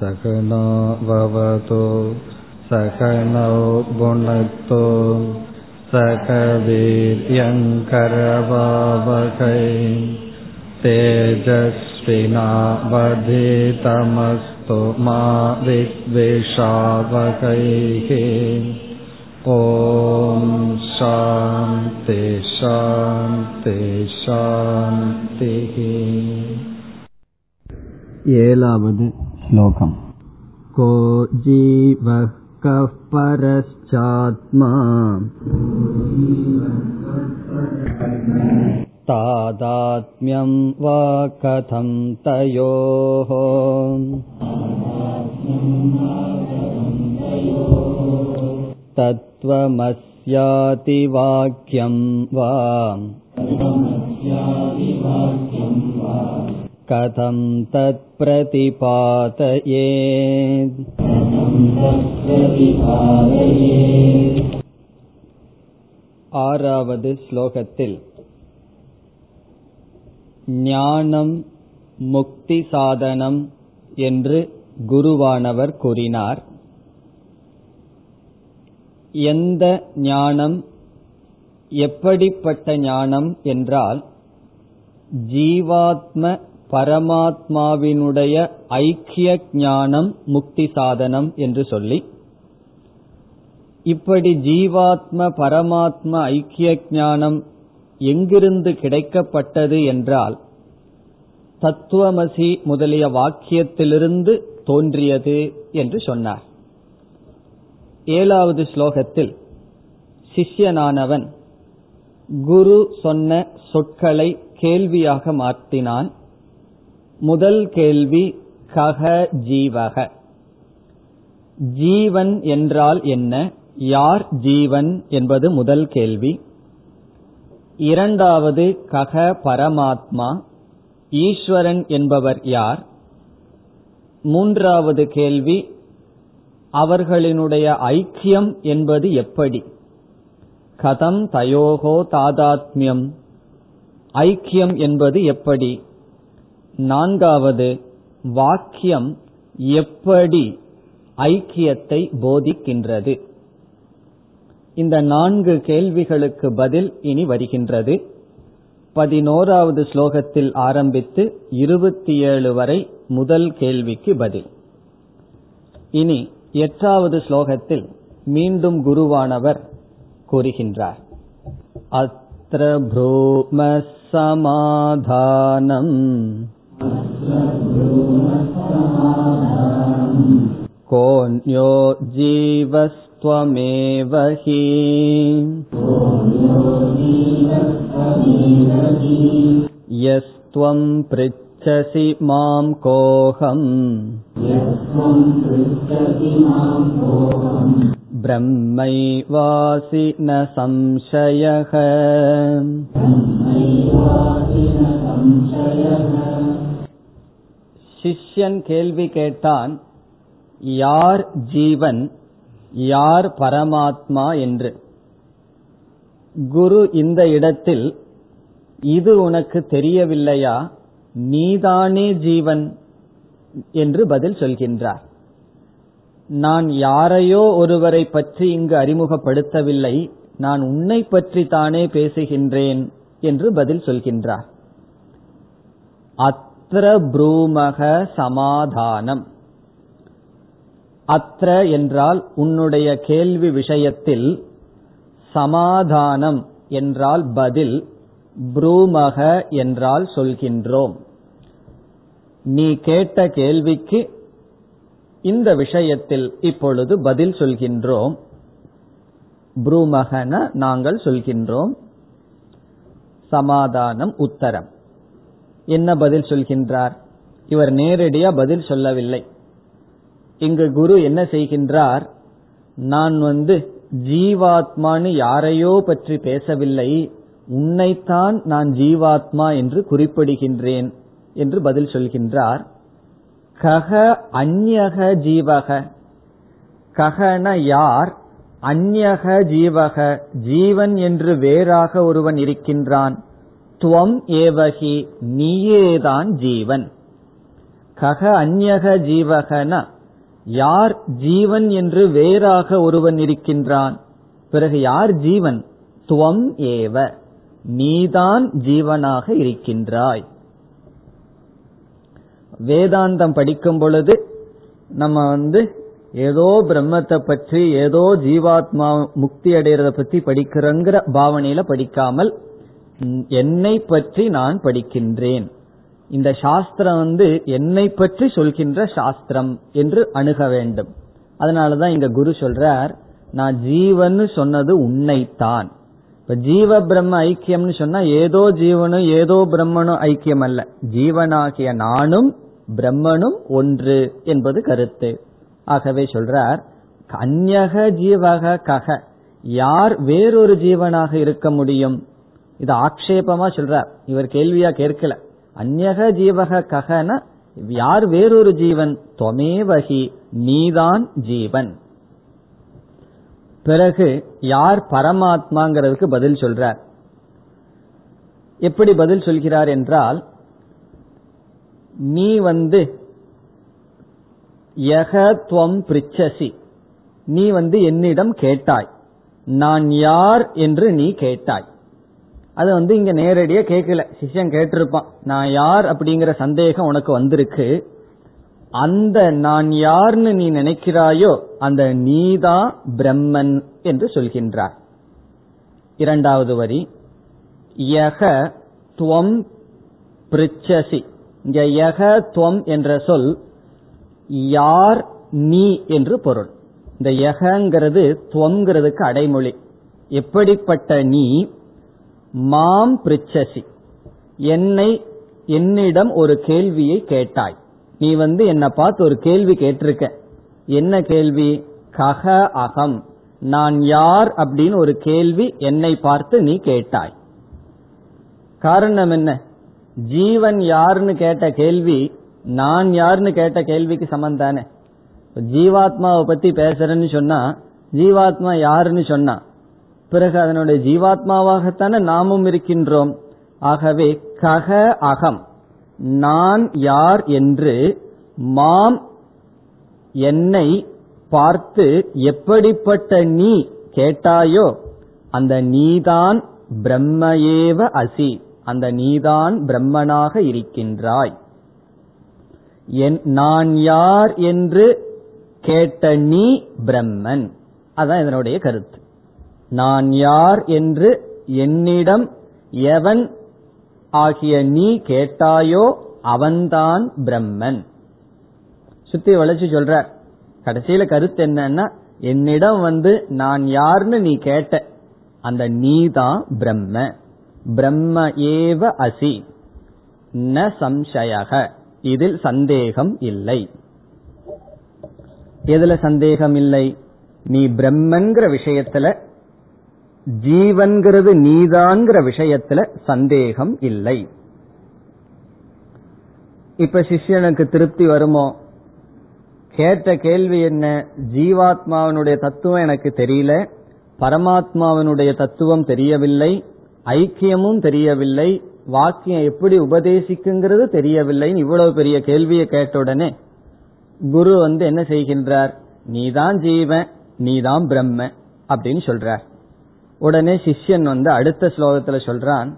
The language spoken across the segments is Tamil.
सहनाववतु सहनौ भुनक्तो सकवीर्यङ्करवावकै तेजस्विना वधितमस्तु मा विद्वेषावकैः ॐ शां तेषां तेषां तिः एलावद् श्लोकम् को जीवः कः परश्चात्मा तादात्म्यं वा कथं तयोः तत्त्वमस्याति वाक्यं वा कथं तत्प्रतिपातये ஆறாவது ஸ்லோகத்தில் ஞானம் முக்தி சாதனம் என்று குருவானவர் கூறினார் எந்த ஞானம் எப்படிப்பட்ட ஞானம் என்றால் ஜீவாத்ம பரமாத்மாவினுடைய ஐக்கிய ஞானம் முக்தி சாதனம் என்று சொல்லி இப்படி ஜீவாத்ம பரமாத்ம ஐக்கிய ஞானம் எங்கிருந்து கிடைக்கப்பட்டது என்றால் தத்துவமசி முதலிய வாக்கியத்திலிருந்து தோன்றியது என்று சொன்னார். ஏழாவது ஸ்லோகத்தில் சிஷ்யனானவன் குரு சொன்ன சொற்களை கேள்வியாக மாற்றினான். முதல் கேள்வி கக ஜீவக. ஜீவன் என்றால் என்ன? யார் ஜீவன் என்பது முதல் கேள்வி. இரண்டாவது கக பரமாத்மா. ஈஸ்வரன் என்பவர் யார்? மூன்றாவது கேள்வி அவர்களினுடைய ஐக்கியம் என்பது எப்படி? கதம் தயோகோ தாதாத்மியம். ஐக்கியம் என்பது எப்படி? நான்காவது வாக்கியம் எப்படி ஐக்கியத்தை போதிக்கின்றது? இந்த நான்கு கேள்விகளுக்கு பதில் இனி வருகின்றது. பதினோராவது ஸ்லோகத்தில் ஆரம்பித்து இருபத்தி ஏழு வரை முதல் கேள்விக்கு பதில். இனி எட்டாவது ஸ்லோகத்தில் மீண்டும் குருவானவர் கூறுகின்றார். அத்திர ப்ரூம சமாதானம் कोऽन्यो जीवस्त्वमेव हि यस्त्वं पृच्छसि मां कोऽहम् ब्रह्मैवासि न संशयः சிஷ்யன் கேள்வி கேட்டான் யார் ஜீவன் யார் பரமாத்மா என்று? குரு இந்த இடத்தில் இது உனக்கு தெரியவில்லையா? நீதானே ஜீவன்? என்று பதில் சொல்கின்றார். நான் யாரையோ ஒருவரை பற்றி இங்கு அறிமுகப்படுத்தவில்லை. நான் உன்னை பற்றி தானே பேசுகின்றேன் என்று பதில் சொல்கின்றார். அத்திர ப்ரூமக சமாதானம். அத்ர என்றால் உன்னுடைய கேள்வி விஷயத்தில் சமாதானம் என்றால் பதில் ப்ரூமக என்றால் சொல்கின்றோம். நீ கேட்ட கேள்விக்கு இந்த விஷயத்தில் இப்பொழுது பதில் சொல்கின்றோம். ப்ரூமகன நாங்கள் சொல்கின்றோம். சமாதானம் உத்தரம். என்ன பதில் சொல்கின்றார்? இவர் நேரடியா பதில் சொல்லவில்லை. இங்கு குரு என்ன செய்கின்றார்? நான் வந்து ஜீவாத்மான்னு யாரையோ பற்றி பேசவில்லை. உன்னைத்தான் நான் ஜீவாத்மா என்று குறிப்பிடுகின்றேன் என்று பதில் சொல்கின்றார். கக அந்யக ஜீவக. ககன யார்? அந்யக ஜீவக. ஜீவன் என்று வேறாக ஒருவன் இருக்கின்றான். துவம் ஏவகி நீயேதான் ஜீவன். கக அந்யக ஜீவகன யார் ஜீவன் என்று வேறாக ஒருவன் இருக்கின்றான்? பிறகு யார் ஜீவன்? துவம் ஏவ நீதான் ஜீவனாக இருக்கின்றாய். வேதாந்தம் படிக்கும் பொழுது நம்ம வந்து ஏதோ பிரம்மத்தை பற்றி ஏதோ ஜீவாத்மா முக்தி அடைறத பத்தி படிக்கிறோங்கிற பாவனையில படிக்காமல் என்னை பற்றி நான் படிக்கின்றேன். இந்த சாஸ்திரம் வந்து என்னை பற்றி சொல்கின்ற சாஸ்திரம் என்று அணுக வேண்டும். அதனாலதான் இங்க குரு சொல்றார் நான் ஜீவன் சொன்னது உன்னைத்தான். இப்ப ஜீவ பிரம்ம ஐக்கியம்னு சொன்னா ஏதோ ஜீவனும் ஏதோ பிரம்மனும் ஐக்கியம் அல்ல. ஜீவனாகிய நானும் பிரம்மனும் ஒன்று என்பது கருத்து. ஆகவே சொல்றார் கன்யக ஜீவக கக யார் வேறொரு ஜீவனாக இருக்க முடியும்? இது ஆக்ஷேபமா சொல்றார். இவர் கேள்வியா கேட்கல. அந்நக ஜீவக ககன யார் வேறொரு ஜீவன்? தொமேவகி நீதான் ஜீவன். பிறகு யார் பரமாத்மாங்கிறதுக்கு பதில் சொல்றார். எப்படி பதில் சொல்கிறார் என்றால் நீ வந்து யகத்வம் பிரிச்சசி. நீ வந்து என்னிடம் கேட்டாய். நான் யார் என்று நீ கேட்டாய். அது வந்து இங்க நேரடியா கேட்கல. சிஷ்யன் கேட்டிருப்பான் நான் யார்? அப்படிங்கிற சந்தேகம் உனக்கு வந்திருக்கு. அந்த நான் யார்னு நீ நினைக்கிறாயோ அந்த நீதான் பிரம்மன் என்று சொல்கின்றார். இரண்டாவது வரி யக துவம் பிரிச்சசி. இங்க யக துவம் என்ற சொல் யார் நீ என்று பொருள். இந்த யகங்கிறது துவங்கிறதுக்கு அடைமொழி. எப்படிப்பட்ட நீ மாம் பிரிச்சசி. என்னை என்னிடம் ஒரு கேள்வியை கேட்டாய். நீ வந்து என்னை பார்த்து ஒரு கேள்வி கேட்டிருக்க. என்ன கேள்வி? கக அகம். நான் யார் அப்படின்னு ஒரு கேள்வி என்னை பார்த்து நீ கேட்டாய். காரணம் என்ன? ஜீவன் யாருன்னு கேட்ட கேள்வி நான் யாருன்னு கேட்ட கேள்விக்கு சமந்தானே ஜீவாத்மாவை பத்தி பேசுறேன்னு சொன்னா ஜீவாத்மா யாருன்னு சொன்னா பிறகு அதனுடைய ஜீவாத்மாவாகத்தானே நாமும் இருக்கின்றோம். ஆகவே கக அகம். நான் யார் என்று மாம் என்னை பார்த்து எப்படிப்பட்ட நீ கேட்டாயோ அந்த நீதான் பிரம்மையேவ அசி. அந்த நீதான் பிரம்மனாக இருக்கின்றாய். நான் யார் என்று கேட்ட நீ பிரம்மன். அதான் இதனுடைய கருத்து. நான் யார் என்று என்னிடம் எவன் ஆகிய நீ கேட்டாயோ அவன்தான் பிரம்மன். சுத்தி வளைச்சு சொல்ற. கடைசியில கருத்து என்னன்னா என்னிடம் வந்து நான் யாருன்னு நீ கேட்ட அந்த நீதான் பிரம்ம. பிரம்ம ஏவ அசி. ந சம்சயக. இதில் சந்தேகம் இல்லை. எதுல சந்தேகம் இல்லை? நீ பிரம்மன்கிற விஷயத்துல ஜீவன்கிறது நீதான்கிற விஷயத்துல சந்தேகம் இல்லை. இப்ப சிஷ்யனுக்கு திருப்தி வருமோ? கேட்ட கேள்வி என்ன? ஜீவாத்மாவனுடைய தத்துவம் எனக்கு தெரியல. பரமாத்மாவனுடைய தத்துவம் தெரியவில்லை. ஐக்கியமும் தெரியவில்லை. வாக்கியம் எப்படி உபதேசிக்குங்கிறது தெரியவில்லை இவ்வளவு பெரிய கேள்வியை கேட்ட உடனே குரு வந்து என்ன செய்கின்றார்? நீதான் ஜீவன் நீதான் பிரம்ம அப்படின்னு சொல்றார். உடனே சிஷ்யன் வந்து அடுத்த ஸ்லோகத்துல சொல்றான்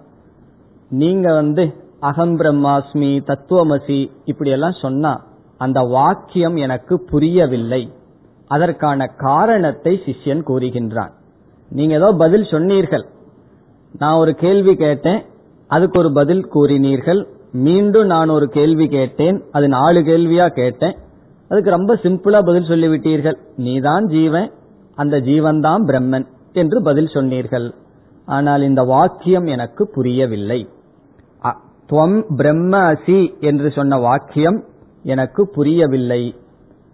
நீங்க வந்து அகம் பிரம்மாஸ்மி தத்துவமசி இப்படி எல்லாம் சொன்னா அந்த வாக்கியம் எனக்கு புரியவில்லை. அதற்கான காரணத்தை சிஷ்யன் கூறுகின்றான். நீங்க ஏதோ பதில் சொன்னீர்கள். நான் ஒரு கேள்வி கேட்டேன் அதுக்கு ஒரு பதில் கூறினீர்கள். மீண்டும் நான் ஒரு கேள்வி கேட்டேன் அது நாலு கேள்வியா கேட்டேன். அதுக்கு ரொம்ப சிம்பிளா பதில் சொல்லிவிட்டீர்கள். நீதான் ஜீவன் அந்த ஜீவன் தான் பிரம்மன். என்று பதில் சொன்னீர்கள். ஆனால் இந்த வாக்கியம் எனக்கு புரியவில்லை. துவம் பிரம்ம அசி என்று சொன்ன வாக்கியம் எனக்கு புரியவில்லை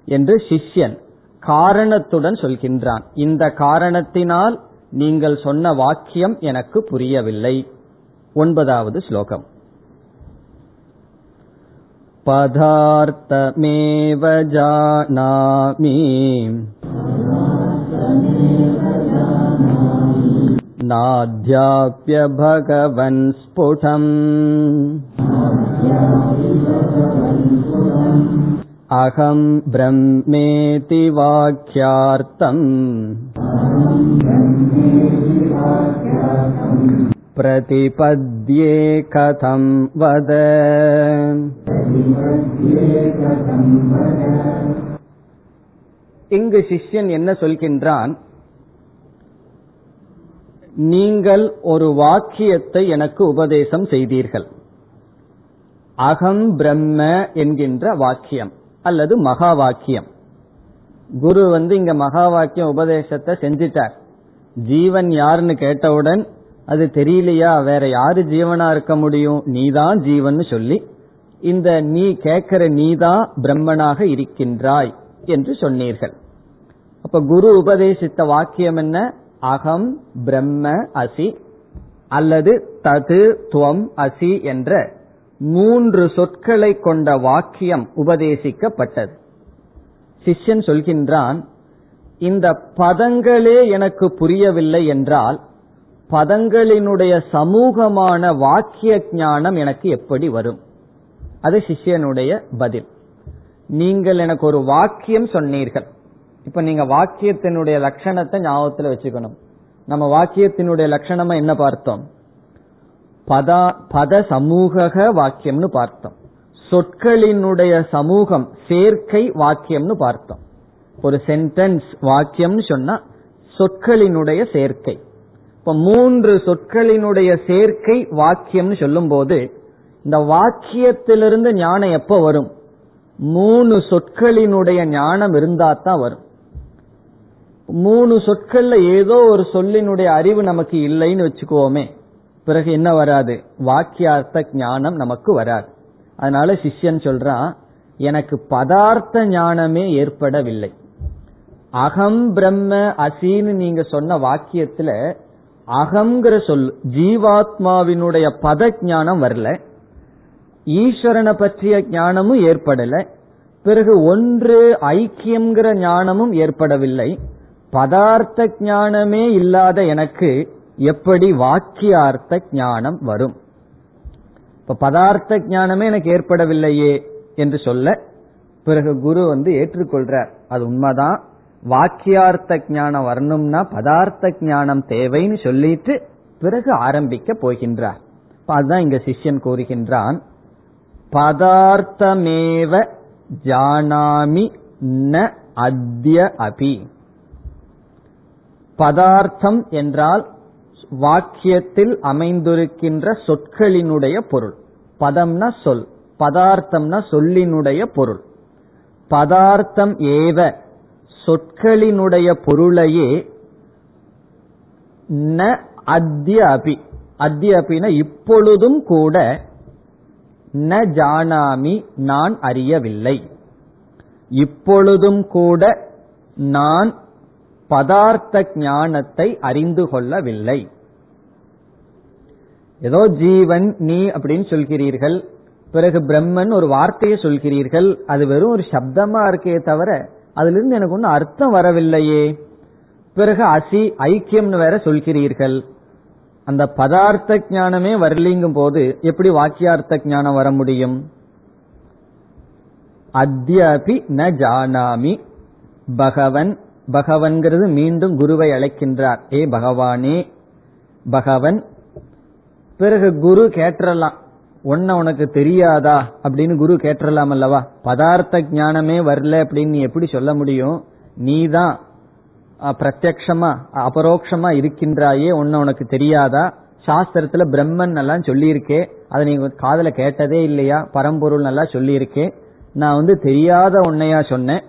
என்று சிஷ்யன் காரணத்துடன் சொல்கின்றான். இந்த காரணத்தினால் நீங்கள் சொன்ன வாக்கியம் எனக்கு புரியவில்லை. ஒன்பதாவது ஸ்லோகம். பதார்த்தமேவ ஜானாமி. नाध्याप्य भगवन् स्फुटम् अहं ब्रह्मेति वाक्यार्थम् प्रतिपद्ये कथं वद இங்கு சிஷ்யன் என்ன சொல்கின்றான் நீங்கள் ஒரு வாக்கியத்தை எனக்கு உபதேசம் செய்தீர்கள். அகம் பிரம்ம என்கின்ற வாக்கியம் அல்லது மகா வாக்கியம் குரு வந்து இங்க மகா வாக்கியம் உபதேசத்தை செஞ்சிட்டார். ஜீவன் யாருன்னு கேட்டவுடன் அது தெரியலையா வேற யாரு ஜீவனா இருக்க முடியும்? நீதான் ஜீவன் சொல்லி இந்த நீ கேட்கிற நீதான் பிரம்மனாக இருக்கின்றாய் என்று சொன்னீர்கள். அப்ப குரு உபதேசித்த வாக்கியம் என்ன? அகம் பிரம்ம அசி அல்லது தது துவம் அசி என்ற மூன்று சொற்களை கொண்ட வாக்கியம் உபதேசிக்கப்பட்டது. சிஷ்யன் சொல்கின்றான் இந்த பதங்களே எனக்கு புரியவில்லை என்றால் பதங்களினுடைய சமூகமான வாக்கிய ஞானம் எனக்கு எப்படி வரும்? அது சிஷ்யனுடைய பதில். நீங்கள் எனக்கு ஒரு வாக்கியம் சொன்னீர்கள். இப்ப நீங்க வாக்கியத்தினுடைய லட்சணத்தை ஞாபகத்துல வச்சுக்கணும். நம்ம வாக்கியத்தினுடைய லட்சணமா என்ன பார்த்தோம்? பதா பத சமூக வாக்கியம்னு பார்த்தோம். சொற்களினுடைய சமூகம் சேர்க்கை வாக்கியம்னு பார்த்தோம். ஒரு சென்டென்ஸ் வாக்கியம்னு சொன்னா சொற்களினுடைய சேர்க்கை. இப்ப மூன்று சொற்களினுடைய சேர்க்கை வாக்கியம்னு சொல்லும் போது இந்த வாக்கியத்திலிருந்து ஞானம் எப்ப வரும்? மூணு சொற்களினுடைய ஞானம் இருந்தா தான் வரும். மூணு சொற்கள்ல ஏதோ ஒரு சொல்லினுடைய அறிவு நமக்கு இல்லைன்னு வச்சுக்கோமே பிறகு என்ன வராது? வாக்கியார்த்த ஞானம் நமக்கு வராது. அதனால சிஷ்யன் சொல்றான் எனக்கு பதார்த்த ஞானமே ஏற்படவில்லை. அகம் பிரம்ம அசின்னு நீங்க சொன்ன வாக்கியத்துல அகங்கிற சொல் ஜீவாத்மாவினுடைய பத ஞானம் வரல. ஈஸ்வரனை பற்றிய ஞானமும் ஏற்படல. பிறகு ஒன்று ஐக்கியம்ங்கிற ஞானமும் ஏற்படவில்லை. பதார்த்த ஞானமே இல்லாத எனக்கு எப்படி வாக்கியார்த்த ஞானம் வரும்? இப்ப பதார்த்த ஞானமே எனக்கு ஏற்படவில்லையே என்று சொல்ல பிறகு குரு வந்து ஏற்றுக்கொள்றார். அது உண்மைதான். வாக்கியார்த்த ஞானம் வரணும்னா பதார்த்த ஞானம் தேவைன்னு சொல்லிட்டு பிறகு ஆரம்பிக்க போகின்றார். அதுதான் இங்க சிஷ்யன் கூறுகின்றான். பதார்த்தமேவ ஜானாமி ந அத்ய அபி. பதார்த்தம் என்றால் வாக்கியத்தில் அமைந்திருக்கின்ற சொற்களினுடைய பொருள். பதம்னா சொல் பதார்த்தம்னா சொல்லினுடைய பொருள். பதார்த்தம் ஏவ சொற்களினுடைய பொருளையே ந அத்திய அபி. இப்பொழுதும் கூட ந ஜானாமி நான் அறியவில்லை. இப்பொழுதும் கூட நான் பதார்த்த ஞானத்தை அறிந்து கொள்ளவில்லை. ஏதோ ஜீவன் நீ அப்படின்னு சொல்கிறீர்கள். பிறகு பிரம்மன் ஒரு வார்த்தையை சொல்கிறீர்கள். அது வெறும் ஒரு சப்தமா இருக்கே தவிர அதுல இருந்து எனக்கு ஒன்றும் அர்த்தம் வரவில்லையே. பிறகு அசி ஐக்கியம்னு வேற சொல்கிறீர்கள். அந்த பதார்த்த ஞானமே வரலிங்கும் போது எப்படி வாக்கியார்த்த ஞானம் வர முடியும்? அத்யபி ந ஜானாமி பகவன் பகவன்கிறது மீண்டும் குருவை அழைக்கின்றார். ஏ பகவானே பகவன் பிறகு குரு கேட்டுறலாம் ஒன்ன உனக்கு தெரியாதா? அப்படின்னு குரு கேட்டுறலாம் அல்லவா? பதார்த்த ஞானமே வரல அப்படின்னு நீ எப்படி சொல்ல முடியும்? நீதான் பிரத்யக்ஷமா அபரோக்ஷமா இருக்கின்றாயே ஒன்ன உனக்கு தெரியாதா? சாஸ்திரத்துல பிரம்மன் எல்லாம் சொல்லியிருக்கே அதை நீங்க காதல கேட்டதே இல்லையா? பரம்பொருள் நல்லா சொல்லியிருக்கே. நான் வந்து தெரியாத உன்னையா சொன்னேன்.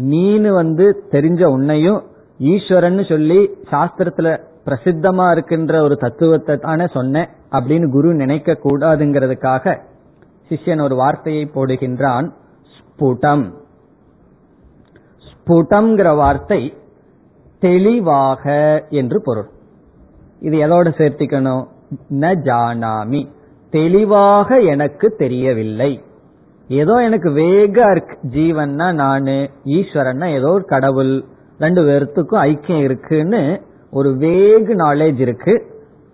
நீனு வந்து தெரிஞ்ச உன்னையும் ஈஸ்வரன் சொல்லி சாஸ்திரத்துல பிரசித்தமா இருக்கின்ற ஒரு தத்துவத்தை தானே சொன்னேன் அப்படின்னு குரு நினைக்க கூடாதுங்கிறதுக்காக சிஷ்யன் ஒரு வார்த்தையை போடுகின்றான் ஸ்புடம். ஸ்புடம்ங்கிற வார்த்தை தெளிவாக என்று பொருள். இது எதோட சேர்த்திக்கணும்? ந ஜானாமி. தெளிவாக எனக்கு தெரியவில்லை. ஏதோ எனக்கு வேகா இருக்கு. ஜீவன்னா நானு ஈஸ்வரன்னா ஏதோ ஒரு கடவுள். ரெண்டு பேர்த்துக்கும் ஐக்கியம் இருக்குன்னு ஒரு வேகு நாலேஜ் இருக்கு.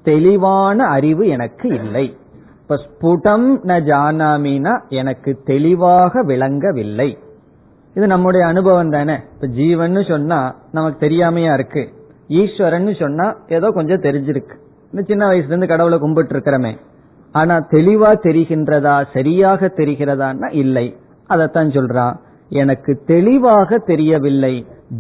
தெளிவான அறிவு எனக்கு இல்லை. இப்ப ஸ்புடம் ந ஜானாமினா எனக்கு தெளிவாக விளங்கவில்லை. இது நம்முடைய அனுபவம் தானே. இப்ப ஜீவன் சொன்னா நமக்கு தெரியாமையா இருக்கு. ஈஸ்வரன் சொன்னா ஏதோ கொஞ்சம் தெரிஞ்சிருக்கு. இந்த சின்ன வயசுல இருந்து கடவுளை கும்பிட்டு இருக்கிறமே ஆனா தெளிவா தெரிகின்றதா சரியாக தெரிகிறதான்னா இல்லை. அதத்தான் சொல்றான் எனக்கு தெளிவாக தெரியவில்லை.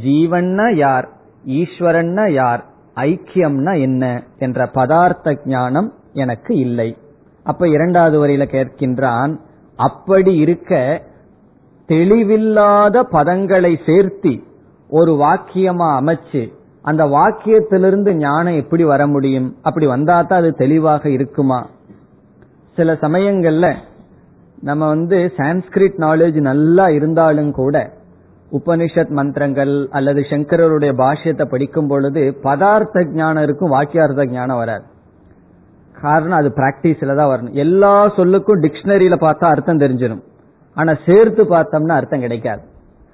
ஜீவன்னா யார்? ஈஸ்வரன்னா யார்? ஐக்கியம்னா என்ன? என்ற பதார்த்த ஞானம் எனக்கு இல்லை. அப்ப இரண்டாவது வரையில கேட்கின்றான் அப்படி இருக்க தெளிவில்லாத பதங்களை சேர்த்தி ஒரு வாக்கியமா அமைச்சு அந்த வாக்கியத்திலிருந்து ஞானம் எப்படி வர முடியும்? அப்படி வந்தா தான் அது தெளிவாக இருக்குமா? சில சமயங்கள்ல நம்ம வந்து சான்ஸ்கிரிட் நாலேஜ் நல்லா இருந்தாலும் கூட உபனிஷத் மந்திரங்கள் அல்லது சங்கரருடைய பாஷ்யத்தை படிக்கும் பொழுது பதார்த்த ஞானம் இருக்கும் வாக்கியார்த்த ஞானம் வராது. காரணம் அது பிராக்டிஸ்ல தான் வரணும். எல்லா சொல்லுக்கும் டிக்ஷனரியில பார்த்தா அர்த்தம் தெரிஞ்சிடும் ஆனா சேர்த்து பார்த்தோம்னா அர்த்தம் கிடைக்காது.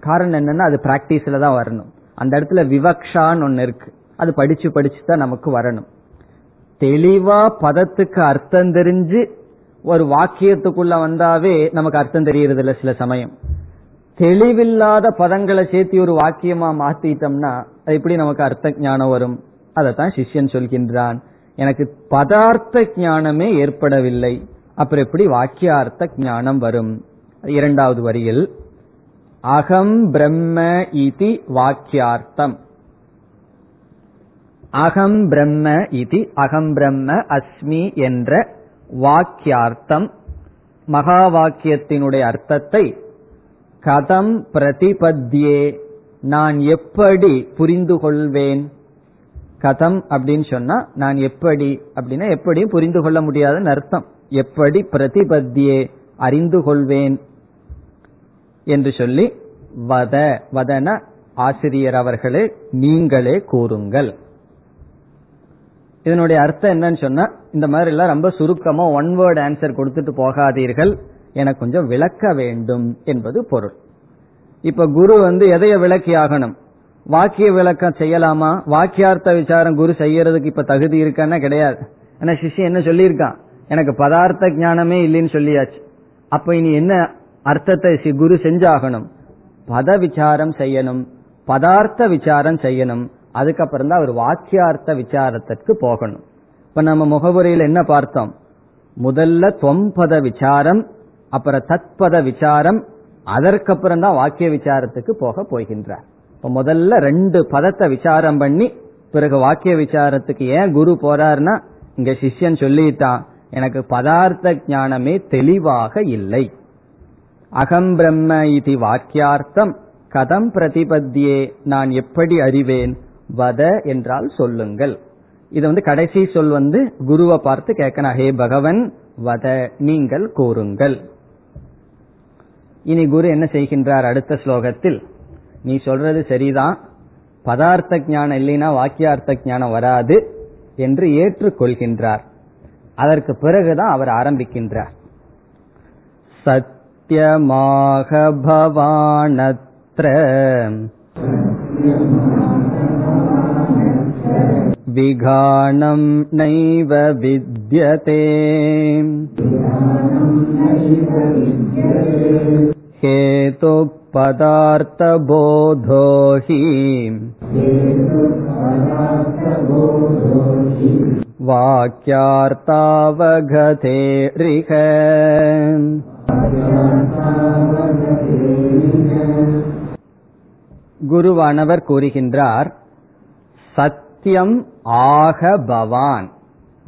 காரணம் என்னன்னா அது பிராக்டிஸ்ல தான் வரணும். அந்த இடத்துல விவக்ஷான்னு ஒன்னு இருக்கு. அது படிச்சு படிச்சு தான் நமக்கு வரணும். தெளிவா பதத்துக்கு அர்த்தம் தெரிஞ்சு ஒரு வாக்கியத்துக்குள்ள வந்தாவே நமக்கு அர்த்தம் தெரியறது இல்ல சில சமயம். தெளிவில்லாத பதங்களை சேர்த்து ஒரு வாக்கியமா மாத்திட்டோம்னா அது எப்படி நமக்கு அர்த்த ஞானம் வரும்? அதைத்தான் சிஷ்யன் சொல்கின்றான். எனக்கு பதார்த்த ஞானமே ஏற்படவில்லை. அப்புறம் எப்படி வாக்கியார்த்த ஞானம் வரும்? இரண்டாவது வரியில் அகம் பிரம்ம இதி வாக்கியார்த்தம். அகம் பிரம்ம இதி அகம் பிரம்ம அஸ்மி என்ற வாக்கியார்த்தம் மகா வாக்கியத்தினுடைய அர்த்தத்தை கதம் பிரதிபத்தியே நான் எப்படி புரிந்து கொள்வேன் கதம் அப்படின்னு சொன்னா நான் எப்படி அப்படின்னா எப்படியும் புரிந்து கொள்ள முடியாதுன்னு அர்த்தம். எப்படி பிரதிபத்தியே அறிந்து கொள்வேன் என்று சொல்லி வத வதன ஆசிரியர் அவர்களே நீங்களே கூறுங்கள். இதனுடைய அர்த்தம் என்னன்னு சொன்னா இந்த மாதிரி எல்லாம் ரொம்ப சுருக்கமா ஒன் வேர்ட் ஆன்சர் கொடுத்துட்டு போகாதீர்கள். எனக்கு கொஞ்சம் விளக்க வேண்டும் என்பது பொருள். இப்ப குரு வந்து எதைய விளக்கி ஆகணும்? வாக்கிய விளக்கம் செய்யலாமா? வாக்கியார்த்த விசாரம் குரு செய்யறதுக்கு இப்ப தகுதி இருக்கான்னா கிடையாது. ஏன்னா சிஷ்யம் என்ன சொல்லியிருக்கான்? எனக்கு பதார்த்த ஞானமே இல்லைன்னு சொல்லியாச்சு. அப்ப இனி என்ன அர்த்தத்தை குரு செஞ்சாகணும்? பத விசாரம் செய்யணும். பதார்த்த விசாரம் செய்யணும். அதுக்கப்புறம் தான் அவர் வாக்கியார்த்த விசாரத்திற்கு போகணும். இப்ப நம்ம முகவுரையில் என்ன பார்த்தோம்? முதல்ல தொம்பத விசாரம் அப்புறம் தத்பத விசாரம் அதற்கப்புறம் தான் வாக்கிய விசாரத்துக்கு போக போகின்றார். இப்ப முதல்ல ரெண்டு பதத்தை விசாரம் பண்ணி பிறகு வாக்கிய விசாரத்துக்கு ஏன் குரு போறாருன்னா இங்க சிஷ்யன் சொல்லிட்டான் எனக்கு பதார்த்த ஞானமே தெளிவாக இல்லை. அகம் பிரம்ம இது வாக்கியார்த்தம் கதம் பிரதிபத்தியே நான் எப்படி அறிவேன்? வத என்றால் சொல்லுங்கள். இது வந்து கடைசி சொல் வந்து குருவை பார்த்து கேட்கணும். ஹே பகவன் வத நீங்கள் கூறுங்கள். இனி குரு என்ன செய்கின்றார் அடுத்த ஸ்லோகத்தில்? நீ சொல்றது சரிதான். பதார்த்த ஞானம் இல்லைன்னா வாக்கியார்த்த ஞானம் வராது என்று ஏற்றுக்கொள்கின்றார். அதற்கு பிறகுதான் அவர் ஆரம்பிக்கின்றார். சத்தியமாக பவானத்ர. विघाणं नैव विद्यते हेतुः पदार्थबोधो हि वाक्यार्तावगते ऋह குருவானவர் கூறுகின்றார் சத்தியம் ஆக பவான்.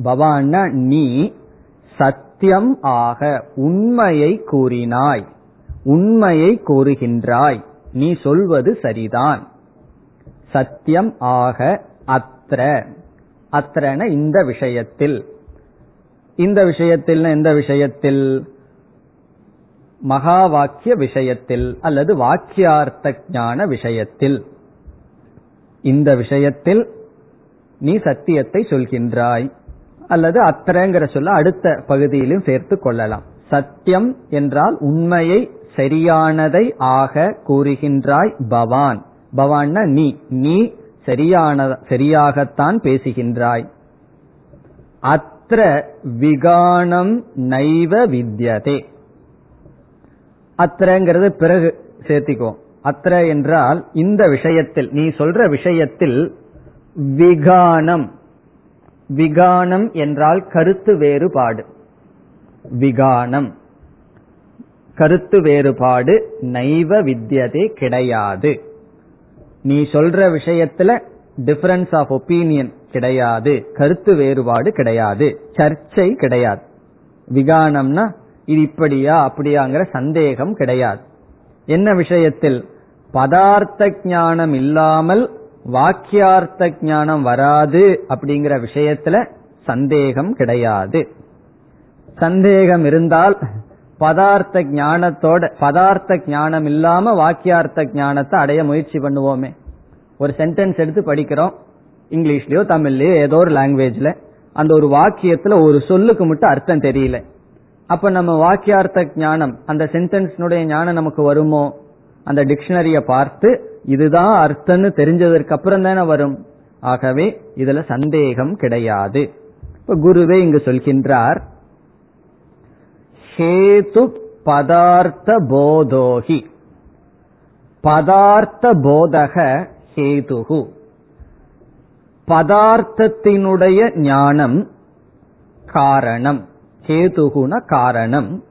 பவான நீ சத்தியம் ஆக உண்மையை கூறினாய் உண்மையை கூறுகின்றாய். நீ சொல்வது சரிதான். சத்தியம் ஆக அத்திர அத்திரன இந்த விஷயத்தில். இந்த விஷயத்தில் எந்த விஷயத்தில்? மகா வாக்கிய விஷயத்தில் அல்லது வாக்கியார்த்த ஞான விஷயத்தில். இந்த விஷயத்தில் நீ சத்தியத்தை சொல்கின்றாய். அல்லது அத்திரங்கிற சொல்ல அடுத்த பகுதியிலும் சேர்த்து கொள்ளலாம். சத்தியம் என்றால் உண்மையை சரியானதை ஆக கூறுகின்றாய் பவான். பவான்னா நீ. நீ சரியான சரியாகத்தான் பேசுகின்றாய். அத்திர அத்திர விகானம் நைவ வித்யதே. அத்திரங்கிறது பிறகு சேர்த்திக்கோ அத்திர என்றால் இந்த விஷயத்தில் நீ சொல்ற விஷயத்தில் விகானம். விகானம் என்றால் கருத்து வேறுபாடு. விகானம். கருத்து வேறுபாடு நைவ வித்தியதே கிடையாது. நீ சொல்ற விஷயத்துல டிஃபரன்ஸ் ஆஃப் ஒப்பீனியன் கிடையாது. கருத்து வேறுபாடு கிடையாது. சர்ச்சை கிடையாது. விகானம்னா இது இப்படியா அப்படியாங்கிற சந்தேகம் கிடையாது. என்ன விஷயத்தில்? பதார்த்த ஞானம் இல்லாமல் வாக்கியார்த்த ஞானம் வராது அப்படிங்கிற விஷயத்துல சந்தேகம் கிடையாது. சந்தேகம் இருந்தால் பதார்த்த ஞானத்தோட பதார்த்த ஞானம் இல்லாம வாக்கியார்த்த ஞானத்தை அடைய முயற்சி பண்ணுவோமே. ஒரு சென்டென்ஸ் எடுத்து படிக்கிறோம். இங்கிலீஷ்லயோ தமிழ்லயோ ஏதோ ஒரு லாங்குவேஜ்ல அந்த ஒரு வாக்கியத்துல ஒரு சொல்லுக்கு மட்டும் அர்த்தம் தெரியல. அப்ப நம்ம வாக்கியார்த்த ஞானம் அந்த சென்டென்ஸ்னுடைய ஞானம் நமக்கு வருமோ? அந்த டிக்ஷனரிய பார்த்து இதுதான் அர்த்தம்னு தெரிஞ்சதற்கு அப்புறம் தானே வரும். ஆகவே இதுல சந்தேகம் கிடையாது. இப்ப குருவே இங்கு சொல்கின்றார் ஹேது பதார்த்த போதோகி பதார்த்த போதக ஹேதுகு பதார்த்தத்தினுடைய ஞானம் காரணம். ஹேதுகுன காரணம்.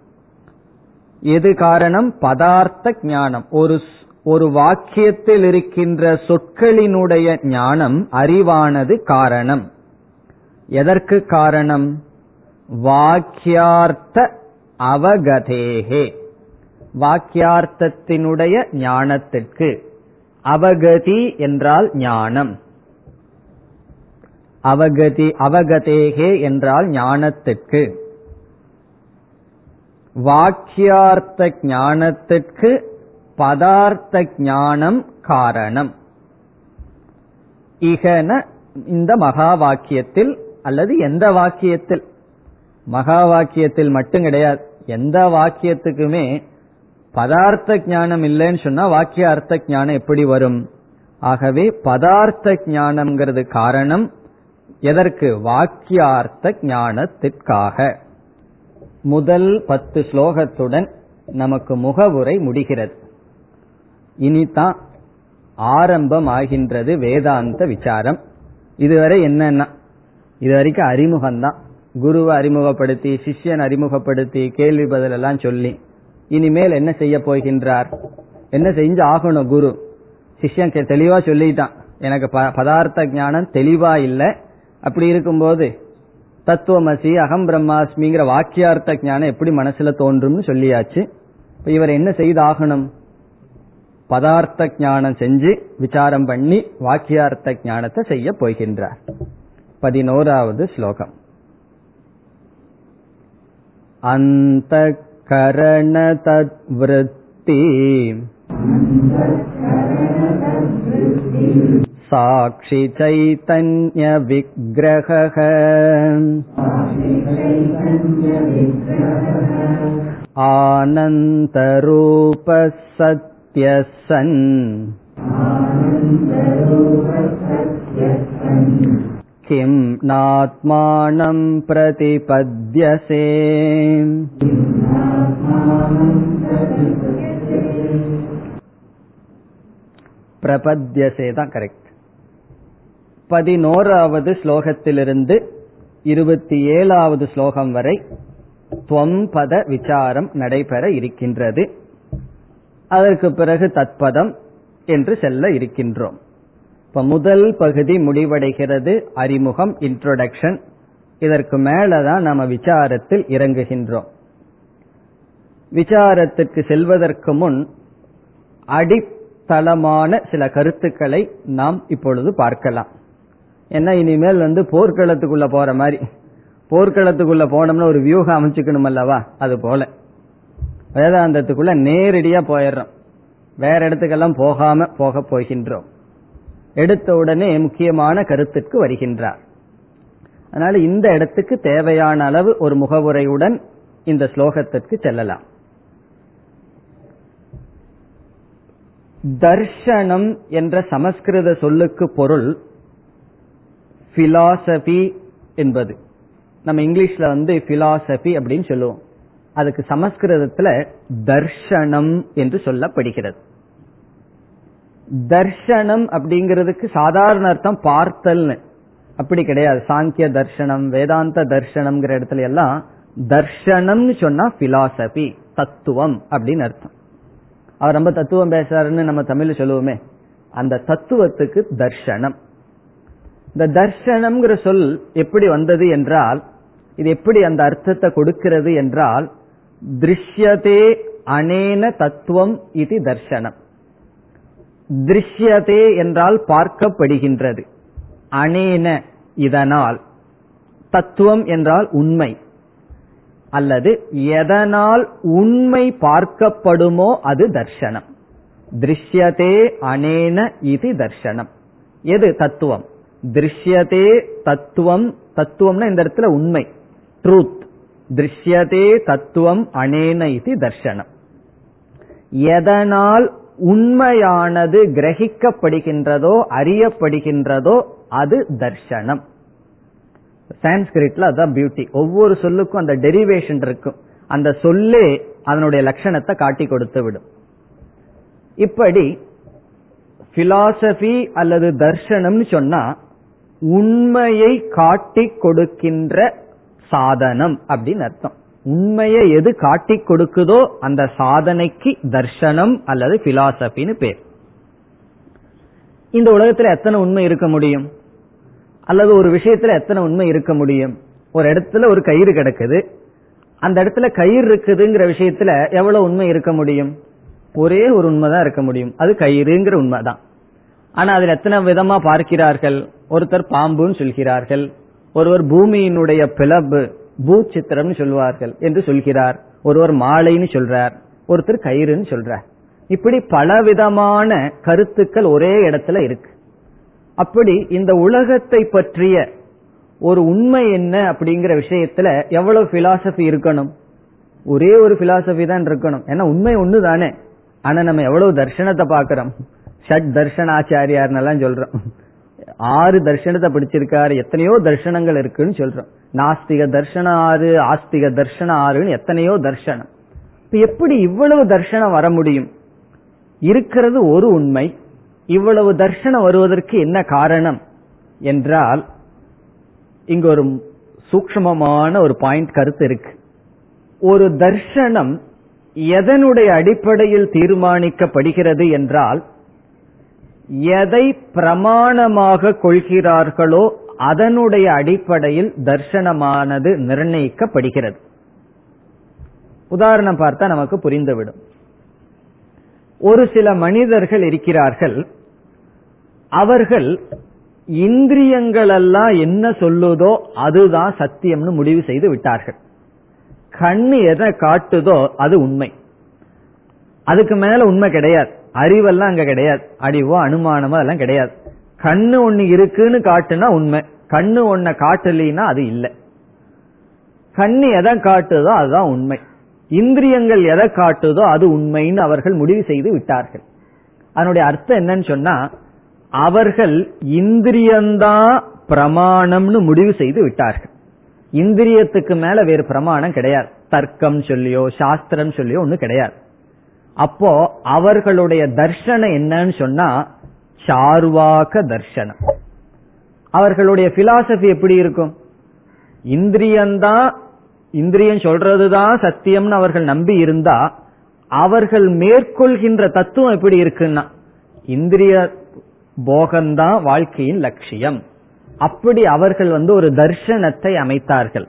எது காரணம்? பதார்த்த ஞானம். ஒரு ஒரு வாக்கியத்தில் இருக்கின்ற சொற்களினுடைய ஞானம் அறிவானது காரணம். எதற்கு காரணம்? வாக்கியார்த்த அவகதேகே. வாக்கியார்த்தத்தினுடைய ஞானத்திற்கு. அவகதி என்றால் ஞானம். அவகதி அவகதேகே என்றால் ஞானத்திற்கு. வாக்கியார்த்த ஞானத்திற்கு பதார்த்த ஞானம் காரணம். இகன இந்த மகா வாக்கியத்தில் அல்லது எந்த வாக்கியத்தில்? மகா வாக்கியத்தில் மட்டும் கிடையாது. எந்த வாக்கியத்துக்குமே பதார்த்த ஞானம் இல்லைன்னு சொன்னா வாக்கிய அர்த்த ஞானம் எப்படி வரும்? ஆகவே பதார்த்த ஞானம்ங்கிறது காரணம் எதற்கு? வாக்கியார்த்த ஞானத்திற்காக முதல் பத்து ஸ்லோகத்துடன் நமக்கு முகவுரை முடிகிறது. இனிதான் ஆரம்பம் ஆகின்றது வேதாந்த விசாரம். இதுவரை என்னன்னா இதுவரைக்கும் அறிமுகம்தான். குருவை அறிமுகப்படுத்தி சிஷ்யன் அறிமுகப்படுத்தி கேள்வி பதில் எல்லாம் சொல்லி இனிமேல் என்ன செய்ய போகின்றார்? என்ன செஞ்சு ஆகணும் குரு? சிஷ்யன் தெளிவா சொல்லிட்டான். எனக்கு பதார்த்த ஞானம் தெளிவா இல்லை. அப்படி இருக்கும்போது தத்துவமசி அகம் பிரம்மாஸ்மிங்கிற வாக்கியார்த்த ஞானம் எப்படி மனசுல தோன்றும்னு சொல்லியாச்சு. இப்ப இவர் என்ன செய்தாகணும்? பதார்த்த ஞானம் செஞ்சு விசாரம் பண்ணி வாக்கியார்த்த ஞானத்தை செய்ய போகின்றார். பதினோராவது ஸ்லோகம். அந்த கரண தத்விருத்தி சாட்சி சைத்தன்ய விக்கிரக ஆனந்தரூப சத்ய சன் किं नात्मानं प्रतिपद्यसे பிரபத்யசே தான் கரெக்ட் பதினோராவது ஸ்லோகத்திலிருந்து இருபத்தி ஏழாவது ஸ்லோகம் வரை துவம்பத விசாரம் நடைபெற இருக்கின்றது அதற்கு பிறகு தத்பதம் என்று செல்ல இருக்கின்றோம். இப்ப முதல் பகுதி முடிவடைகிறது அறிமுகம் இன்ட்ரோடக்ஷன் இதற்கு மேலதான் நம்ம விசாரத்தில் இறங்குகின்றோம். விசாரத்திற்கு செல்வதற்கு முன் அடித்தளமான சில கருத்துக்களை நாம் இப்பொழுது பார்க்கலாம். ஏன்னா இனிமேல் வந்து போர்க்களத்துக்குள்ள போற மாதிரி. போர்க்களத்துக்குள்ள போனோம்னா ஒரு வியூகம் அமைச்சுக்கணும் அல்லவா அது போல. வேதாந்தத்துக்குள்ள நேரடியா போயிடுறோம். வேற இடத்துக்கெல்லாம் போகாம போக போகின்றோம். எடுத்த உடனே முக்கியமான கருத்துக்கு வருகின்றார். அதனால இந்த இடத்துக்கு தேவையான அளவு ஒரு முகவுரையுடன் இந்த ஸ்லோகத்திற்கு செல்லலாம். தர்ஷனம் என்ற சமஸ்கிருத சொல்லுக்கு பொருள் பிலாசபி என்பது. நம்ம இங்கிலீஷ்ல வந்து பிலாசபி அப்படின்னு சொல்லுவோம். அதுக்கு சமஸ்கிருதத்துல தர்ஷனம் என்று சொல்லப்படுகிறது. தர்ஷனம் அப்படிங்கிறதுக்கு சாதாரண அர்த்தம் பார்த்தல்னு. அப்படி கிடையாது. சாங்கிய தர்ஷனம் வேதாந்த தர்ஷனம்ங்கிற இடத்துல எல்லாம் தர்ஷனம்னு சொன்னா பிலாசபி தத்துவம் அப்படின்னு அர்த்தம். அவர் ரொம்ப தத்துவம் பேசுறாருன்னு நம்ம தமிழ்ல சொல்லுவோமே. அந்த தத்துவத்துக்கு தர்ஷனம். இந்த தர்ஷனம்ங்கிற சொல் எப்படி வந்தது என்றால் இது எப்படி அந்த அர்த்தத்தை கொடுக்கிறது என்றால் திருஷ்யதே அனேன தத்துவம் இது தர்ஷனம் திருஷ்யதே என்றால் பார்க்கப்படுகின்றது। அனேன இதனால் தத்துவம் என்றால் உண்மை। அல்லது எதனால் உண்மை பார்க்கப்படுமோ அது தர்ஷனம் திருஷ்யதே அனேன இது தர்ஷனம் எது தத்துவம்? திருஷ்யதே தத்துவம் தத்துவம்னா இந்த இடத்துல உண்மை ட்ரூத் திருஷ்யதே தத்துவம் அனேன இது தர்ஷனம். எதனால் உண்மையானது கிரகிக்கப்படுகின்றதோ அறியப்படுகின்றதோ அது தர்ஷனம். சான்ஸ்கிரிட்ல அதான் பியூட்டி ஒவ்வொரு சொல்லுக்கும் அந்த டெரிவேஷன் இருக்கும். அந்த சொல்லே அதனுடைய லட்சணத்தை காட்டி கொடுத்து விடும். இப்படி பிலாசபி அல்லது தர்ஷனம்னு சொன்னா உண்மையை காட்டி கொடுக்கின்ற சாதனம் அப்படின்னு அர்த்தம். உண்மையை எது காட்டி கொடுக்குதோ அந்த சாதனைக்கு தர்ஷனம் அல்லது பிலாசபின்னு பேர். இந்த உலகத்துல எத்தனை உண்மை இருக்க முடியும்? அல்லது ஒரு விஷயத்துல எத்தனை உண்மை இருக்க முடியும்? ஒரு இடத்துல ஒரு கயிறு கிடக்குது. அந்த இடத்துல கயிறு இருக்குதுங்கிற விஷயத்துல எவ்வளவு உண்மை இருக்க முடியும்? ஒரே ஒரு உண்மைதான் இருக்க முடியும். அது கயிறுங்கிற உண்மைதான். ஆனா அதுல எத்தனை விதமா பார்க்கிறார்கள்? ஒருத்தர் பாம்புன்னு சொல்கிறார்கள். ஒருவர் பூமியினுடைய பிளவு பூச்சித்திரம்னு சொல்வார்கள் என்று சொல்கிறார். ஒருவர் மாலைன்னு சொல்றார். ஒருத்தர் கயிறுன்னு சொல்றார். இப்படி பலவிதமான கருத்துக்கள் ஒரே இடத்துல இருக்கு. அப்படி இந்த உலகத்தை பற்றிய ஒரு உண்மை என்ன அப்படிங்கிற விஷயத்துல எவ்வளவு பிலாசபி இருக்கணும்? ஒரே ஒரு பிலாசபி தான் இருக்கணும். ஏன்னா உண்மை ஒண்ணு தானே ஆனா நம்ம எவ்வளவு தர்ஷனத்தை பாக்கிறோம் ஷட் தர்ஷனாச்சாரியார் எல்லாம் சொல்றோம். ஆறு தர்ஷனத்தை படிச்சிருக்காரு. எத்தனையோ தர்ஷனங்கள் இருக்குன்னு சொல்றோம். நாஸ்திக தர்ஷனம் ஆறு ஆஸ்திக தர்ஷனம் ஆறுன்னு எத்தனையோ தர்ஷனம். இப்ப எப்படி இவ்வளவு தர்ஷனம் வர முடியும்? இருக்கிறது ஒரு உண்மை. இவ்வளவு தர்ஷனம் வருவதற்கு என்ன காரணம்? என்றால் இங்க ஒரு சூக்மமான ஒரு பாயிண்ட் கருத்து இருக்கு. ஒரு தர்ஷனம் எதனுடைய அடிப்படையில் தீர்மானிக்கப்படுகிறது என்றால் எதை பிரமாணமாக கொள்கிறார்களோ அதனுடைய அடிப்படையில் தர்ஷனமானது நிர்ணயிக்கப்படுகிறது. உதாரணம் பார்த்தா நமக்கு புரிந்துவிடும். ஒரு சில மனிதர்கள் இருக்கிறார்கள். அவர்கள் இந்திரியங்களெல்லாம் என்ன சொல்லுதோ அதுதான் சத்தியம்னு முடிவு செய்து விட்டார்கள். கண்ணு எதை காட்டுதோ அது உண்மை. அதுக்கு மேல உண்மை கிடையாது. அறிவெல்லாம் அங்க கிடையாது. அறிவோ அனுமானமோ அதெல்லாம் கிடையாது. கண்ணு ஒண்ணு இருக்குன்னு காட்டுனா உண்மை. கண்ணு ஒன்ன காட்டலினா அது இல்லை. கண்ணு எதை காட்டுதோ அதுதான் உண்மை. இந்திரியங்கள் எதை காட்டுதோ அது உண்மைன்னு அவர்கள் முடிவு செய்து விட்டார்கள். அதனுடைய அர்த்தம் என்னன்னு சொன்னா அவர்கள் இந்திரியம்தான் பிரமாணம்னு முடிவு செய்து விட்டார்கள். இந்திரியத்துக்கு மேல வேறு பிரமாணம் கிடையாது. தர்க்கம் சொல்லியோ சாஸ்திரம் சொல்லியோ ஒன்றும் கிடையாது. அப்போ அவர்களுடைய தர்ஷனம் என்னன்னு சொன்னா சார்வாக தர்ஷனம். அவர்களுடைய பிலாசபி எப்படி இருக்கும்? இந்திரியம்தான் இந்திரியம் சொல்றதுதான் சத்தியம்னு அவர்கள் நம்பி இருந்தா அவர்கள் மேற்கொள்கின்ற தத்துவம் எப்படி இருக்குன்னா இந்திரிய போகம்தான் வாழ்க்கையின் லட்சியம். அப்படி அவர்கள் வந்து ஒரு தர்ஷனத்தை அமைத்தார்கள்.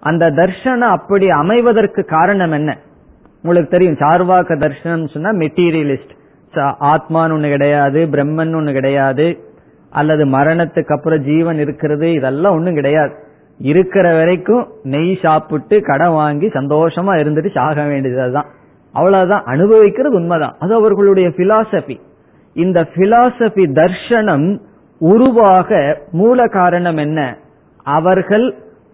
அந்த தர்ஷனம் அப்படி அமைவதற்கு காரணம் என்ன? உங்களுக்கு தெரியும் சார்வாக்க தர்ஷனம் சொன்னா மெட்டீரியலிஸ்ட் ஆத்மான்னு ஒண்ணு கிடையாது பிரம்மன் ஒண்ணு கிடையாது அல்லது மரணத்துக்கு அப்புறம் ஜீவன் இருக்கிறது இதெல்லாம் ஒண்ணும் கிடையாது. இருக்கிற வரைக்கும் நெய் சாப்பிட்டு கடன் வாங்கி சந்தோஷமா இருந்துட்டு சாக வேண்டியதுதான் அவ்வளவுதான் அனுபவிக்கிறது உண்மைதான். அது அவர்களுடைய பிலாசபி இந்த பிலாசபி தர்ஷனம் உருவாக மூல காரணம் என்ன? அவர்கள்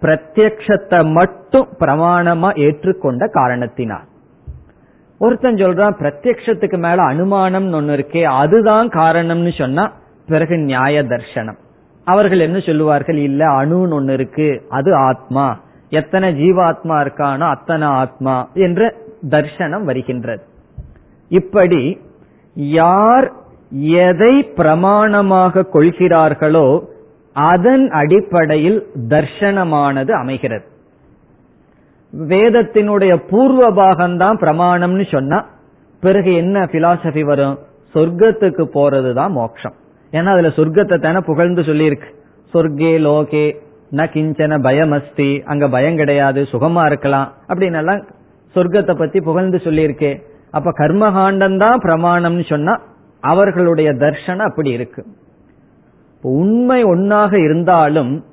பிரத்யக்ஷத்தை மட்டும் பிரமாணமா ஏற்றுக்கொண்ட காரணத்தினால். ஒருத்தன் சொல்றான் பிரத்யக்ஷத்துக்கு மேல அனுமானம் ஒன்னு இருக்கே அதுதான் காரணம்னு சொன்னா பிறகு நியாய தர்ஷனம். அவர்கள் என்ன சொல்லுவார்கள்? இல்ல அணுன்னு ஒண்ணு இருக்கு அது ஆத்மா. எத்தனை ஜீவாத்மா இருக்கானோ அத்தனை ஆத்மா என்ற தர்சனம் வருகின்றது. இப்படி யார் எதை பிரமாணமாக கொள்கிறார்களோ அதன் அடிப்படையில் தர்ஷனமானது அமைகிறது. வேதத்தினுடைய பூர்வ பாகம்தான் பிரமாணம்னு சொன்னா பிறகு என்ன பிலாசபி வரும்? சொர்க்கத்துக்கு போறதுதான் மோட்சம். ஏன்னா அதுல சொர்க்கத்தை தானே புகழ்ந்து சொல்லியிருக்கு. சொர்க்கே லோகே ந கிஞ்சன பயமஸ்தி அங்க பயம் கிடையாது சுகமா இருக்கலாம் அப்படின்னு எல்லாம் சொர்க்கத்தை பத்தி புகழ்ந்து சொல்லியிருக்கே. அப்ப கர்மகாண்டம் தான் பிரமாணம்னு சொன்னா அவர்களுடைய தர்ஷனம் அப்படி இருக்கு. உண்மை ஒன்னாக இருந்தாலும்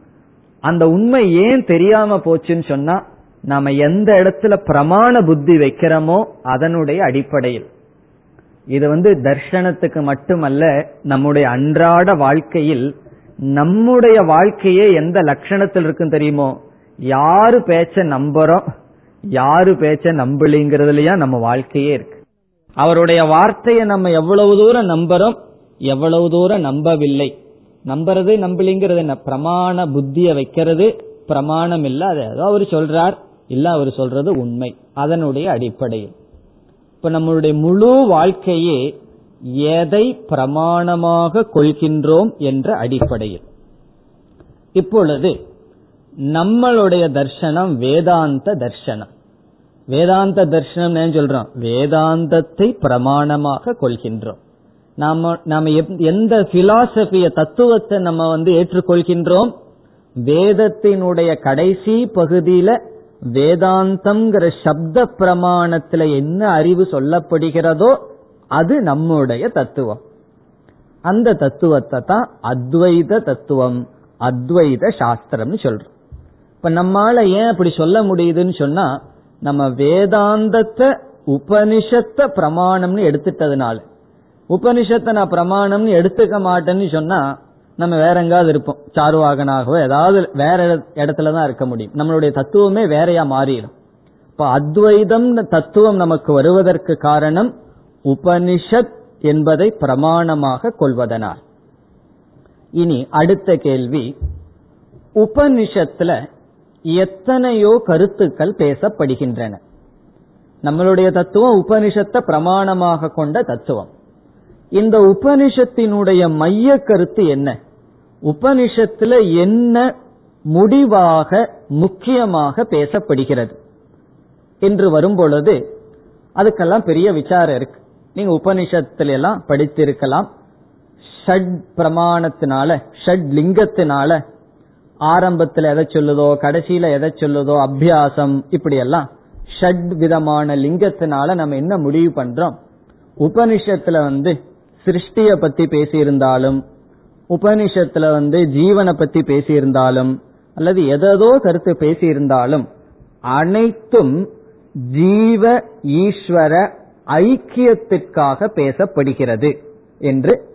அந்த உண்மை ஏன் தெரியாம போச்சுன்னு சொன்னா நாம எந்த இடத்துல பிரமாண புத்தி வைக்கிறோமோ அதனுடைய அடிப்படையில். இது வந்து தர்ஷனத்துக்கு மட்டுமல்ல நம்முடைய அன்றாட வாழ்க்கையில் நம்முடைய வாழ்க்கையே எந்த லட்சணத்தில் இருக்கும் தெரியுமோ? யாரு பேச்ச நம்புறோம் யாரு பேச்ச நம்பலிங்கிறதுலயா நம்ம வாழ்க்கையே இருக்கு. அவருடைய வார்த்தையை நம்ம எவ்வளவு தூரம் நம்புறோம் எவ்வளவு தூரம் நம்பவில்லை. நம்புறது நம்பலிங்கிறது என்ன? பிரமாண புத்திய வைக்கிறது பிரமாணம் இல்ல அது ஏதோ அவர் சொல்றார் இல்ல அவர் சொல்றது உண்மை. அதனுடைய அடிப்படையில். இப்ப நம்மளுடைய முழு வாழ்க்கையே எதை பிரமாணமாக கொள்கின்றோம் என்ற அடிப்படையில். இப்பொழுது நம்மளுடைய தர்சனம் வேதாந்த தர்சனம். வேதாந்த தர்சனம் ஏன் சொல்றோம்? வேதாந்தத்தை பிரமாணமாக கொள்கின்றோம். நாம நாம எந்த பிலாசபிய தத்துவத்தை நம்ம வந்து ஏற்றுக்கொள்கின்றோம்? வேதத்தினுடைய கடைசி பகுதியில வேதாந்தம்ங்கிற சப்த பிரமாணத்துல என்ன அறிவு சொல்லப்படுகிறதோ அது நம்முடைய தத்துவம். அந்த தத்துவத்தை தான் அத்வைத தத்துவம் அத்வைத சாஸ்திரம்னு சொல்றோம். இப்ப நம்மால ஏன் அப்படி சொல்ல முடியுதுன்னு சொன்னா நம்ம வேதாந்தத்தை உபனிஷத்த பிரமாணம்னு எடுத்துட்டதுனால. உபனிஷத்தை நான் பிரமாணம்னு எடுத்துக்க மாட்டேன்னு சொன்னா நம்ம வேற எங்காவது இருப்போம். சாருவாகனாகவோ ஏதாவது வேற இடத்துல தான் இருக்க முடியும். நம்மளுடைய தத்துவமே வேறையா மாறிடும். இப்ப அத்வைதம் தத்துவம் நமக்கு வருவதற்கு காரணம் உபனிஷத் என்பதை பிரமாணமாக கொள்வதனால். இனி அடுத்த கேள்வி. உபனிஷத்துல எத்தனையோ கருத்துக்கள் பேசப்படுகின்றன. நம்மளுடைய தத்துவம் உபனிஷத்தை பிரமாணமாக கொண்ட தத்துவம். இந்த உபனிஷத்தினுடைய மைய கருத்து என்ன? உபனிஷத்துல என்ன முடிவாக முக்கியமாக பேசப்படுகிறது என்று வரும்பொழுது அதுக்கெல்லாம் பெரிய விசாரம் இருக்கு. நீங்க உபனிஷத்துல எல்லாம் படித்திருக்கலாம். ஷட் பிரமாணத்தினால ஷட் லிங்கத்தினால ஆரம்பத்தில் எதை சொல்லுதோ கடைசியில எதை சொல்லுதோ அபியாசம் இப்படி எல்லாம் ஷட் விதமான லிங்கத்தினால நம்ம என்ன முடிவு பண்றோம்? உபனிஷத்துல வந்து சிருஷ்டிய பத்தி பேசியிருந்தாலும் உபனிஷத்துல வந்து ஜீவனை பத்தி பேசியிருந்தாலும் அல்லது எதோ கருத்து பேசியிருந்தாலும் அனைத்தும் ஜீவ ஈஸ்வர ஐக்கியத்திற்காக பேசப்படுகிறது என்று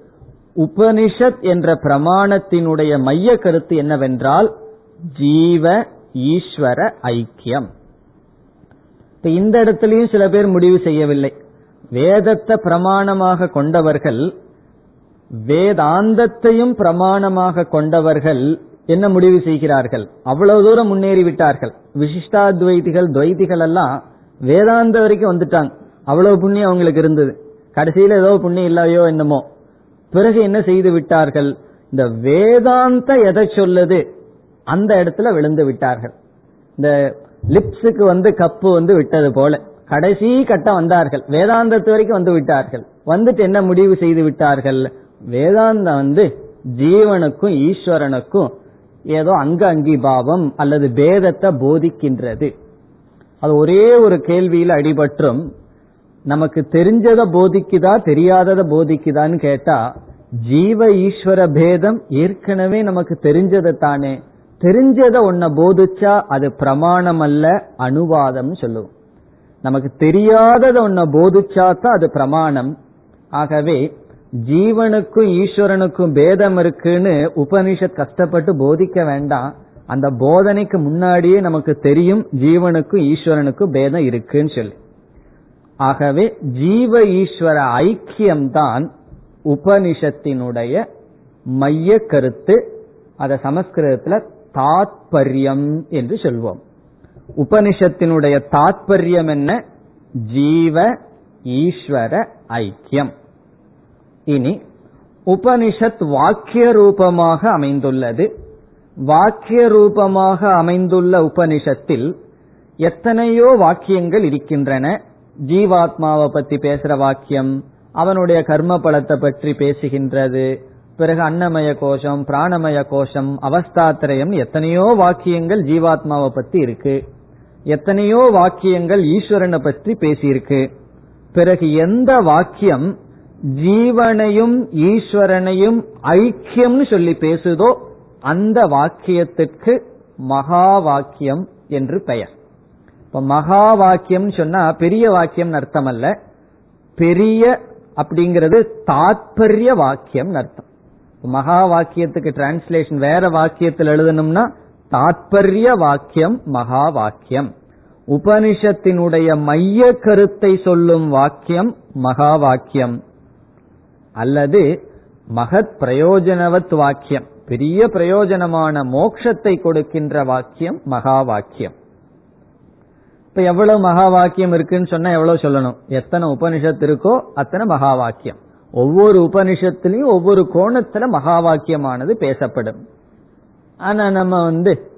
உபனிஷத் என்ற பிரமாணத்தினுடைய மைய கருத்து என்னவென்றால் ஜீவ ஈஸ்வர ஐக்கியம். இப்ப இந்த இடத்துலயும் சில பேர் முடிவு செய்யவில்லை. வேதத்தை பிரமாணமாக கொண்டவர்கள் வேதாந்தத்தையும் பிரமாணமாக கொண்டவர்கள் என்ன முடிவு செய்கிறார்கள்? அவ்வளவு தூரம் முன்னேறி விட்டார்கள் விசிஷ்டாத்வைதிகள் துவைதிகள் எல்லாம் வேதாந்த வரைக்கும் வந்துட்டாங்க. அவ்வளவு புண்ணியம் அவங்களுக்கு இருந்தது. கடைசியில ஏதோ புண்ணியம் இல்லையோ என்னமோ. பிறகு என்ன செய்து விட்டார்கள்? இந்த வேதாந்த எதை சொல்லுது? அந்த இடத்துல விழுந்து விட்டார்கள். இந்த லிப்ஸுக்கு வந்து கப்பு வந்து விட்டது போல. கடைசி கட்டம் வந்தார்கள். வேதாந்தத்து வரைக்கும் வந்து விட்டார்கள். வந்துட்டு என்ன முடிவு செய்து விட்டார்கள்? வேதாந்தம் வந்து ஜீவனுக்கும் ஈஸ்வரனுக்கும் ஏதோ அங்க அங்கிபாவம் அல்லது பேதத்தை போதிக்கின்றது. அது ஒரே ஒரு கேள்வியில அடிபற்றும் நமக்கு தெரிஞ்சதை போதிக்குதா தெரியாததை போதிக்குதான்னு கேட்டா ஜீவ ஈஸ்வர பேதம் ஏற்கனவே நமக்கு தெரிஞ்சதை தானே. தெரிஞ்சதை ஒன்ன போதிச்சா அது பிரமாணம் அல்ல அனுவாதம் சொல்லுவோம். நமக்கு தெரியாததை ஒன்ன போதிச்சா தான் அது பிரமாணம். ஆகவே ஜீவனுக்கும் ஈஸ்வரனுக்கும் பேதம் இருக்குன்னு உபனிஷத் கஷ்டப்பட்டு போதிக்க வேண்டாம். அந்த போதனைக்கு முன்னாடியே நமக்கு தெரியும் ஜீவனுக்கும் ஈஸ்வரனுக்கும் பேதம் இருக்குன்னு சொல்லி. ஆகவே ஜீவ ஈஸ்வர ஐக்கியம்தான் உபனிஷத்தினுடைய மைய கருத்து. அதை சமஸ்கிருதத்துல தாத்பரியம் என்று சொல்வோம். உபனிஷத்தினுடைய தாத்பரியம் என்ன? ஜீவ ஈஸ்வர ஐக்கியம். இனி உபனிஷத் வாக்கிய ரூபமாக அமைந்துள்ளது. வாக்கிய ரூபமாக அமைந்துள்ள உபனிஷத்தில் எத்தனையோ வாக்கியங்கள் இருக்கின்றன. ஜீவாத்மாவை பத்தி பேசுற வாக்கியம் அவனுடைய கர்ம பலத்தை பற்றி பேசுகின்றது பிறகு அன்னமய கோஷம் பிராணமய கோஷம் அவஸ்தாத்திரயம் எத்தனையோ வாக்கியங்கள் ஜீவாத்மாவை பத்தி இருக்கு. எத்தனையோ வாக்கியங்கள் ஈஸ்வரனை பற்றி பேசியிருக்கு. பிறகு எந்த வாக்கியம் ஜீவனையும் ஈஸ்வரனையும் ஐக்கியம்னு சொல்லி பேசுதோ அந்த வாக்கியத்துக்கு மகா வாக்கியம் என்று பெயர். இப்ப மகா வாக்கியம் சொன்னா பெரிய வாக்கியம் அர்த்தம் அல்ல பெரிய அப்படிங்கிறது தாத்பரிய வாக்கியம் அர்த்தம். மகா வாக்கியத்துக்கு டிரான்ஸ்லேஷன் வேற வாக்கியத்தில் எழுதணும்னா தாத்பரிய வாக்கியம் மகா வாக்கியம் உபனிஷத்தினுடைய மைய கருத்தை சொல்லும் வாக்கியம் மகா வாக்கியம் அல்லது மகத் பிரயோஜனவத் வாக்கியம். பெரிய பிரயோஜனமான மோட்சத்தை கொடுக்கின்ற வாக்கியம் மகா வாக்கியம். இப்ப எவ்வளவு மகா வாக்கியம் இருக்குன்னு சொன்னா எவ்வளவு சொல்லணும்? எத்தனை உபனிஷத்து இருக்கோ அத்தனை மகா வாக்கியம். ஒவ்வொரு உபனிஷத்திலையும் ஒவ்வொரு கோணத்துல மகா வாக்கியமானது பேசப்படும். ஆனா நம்ம வந்து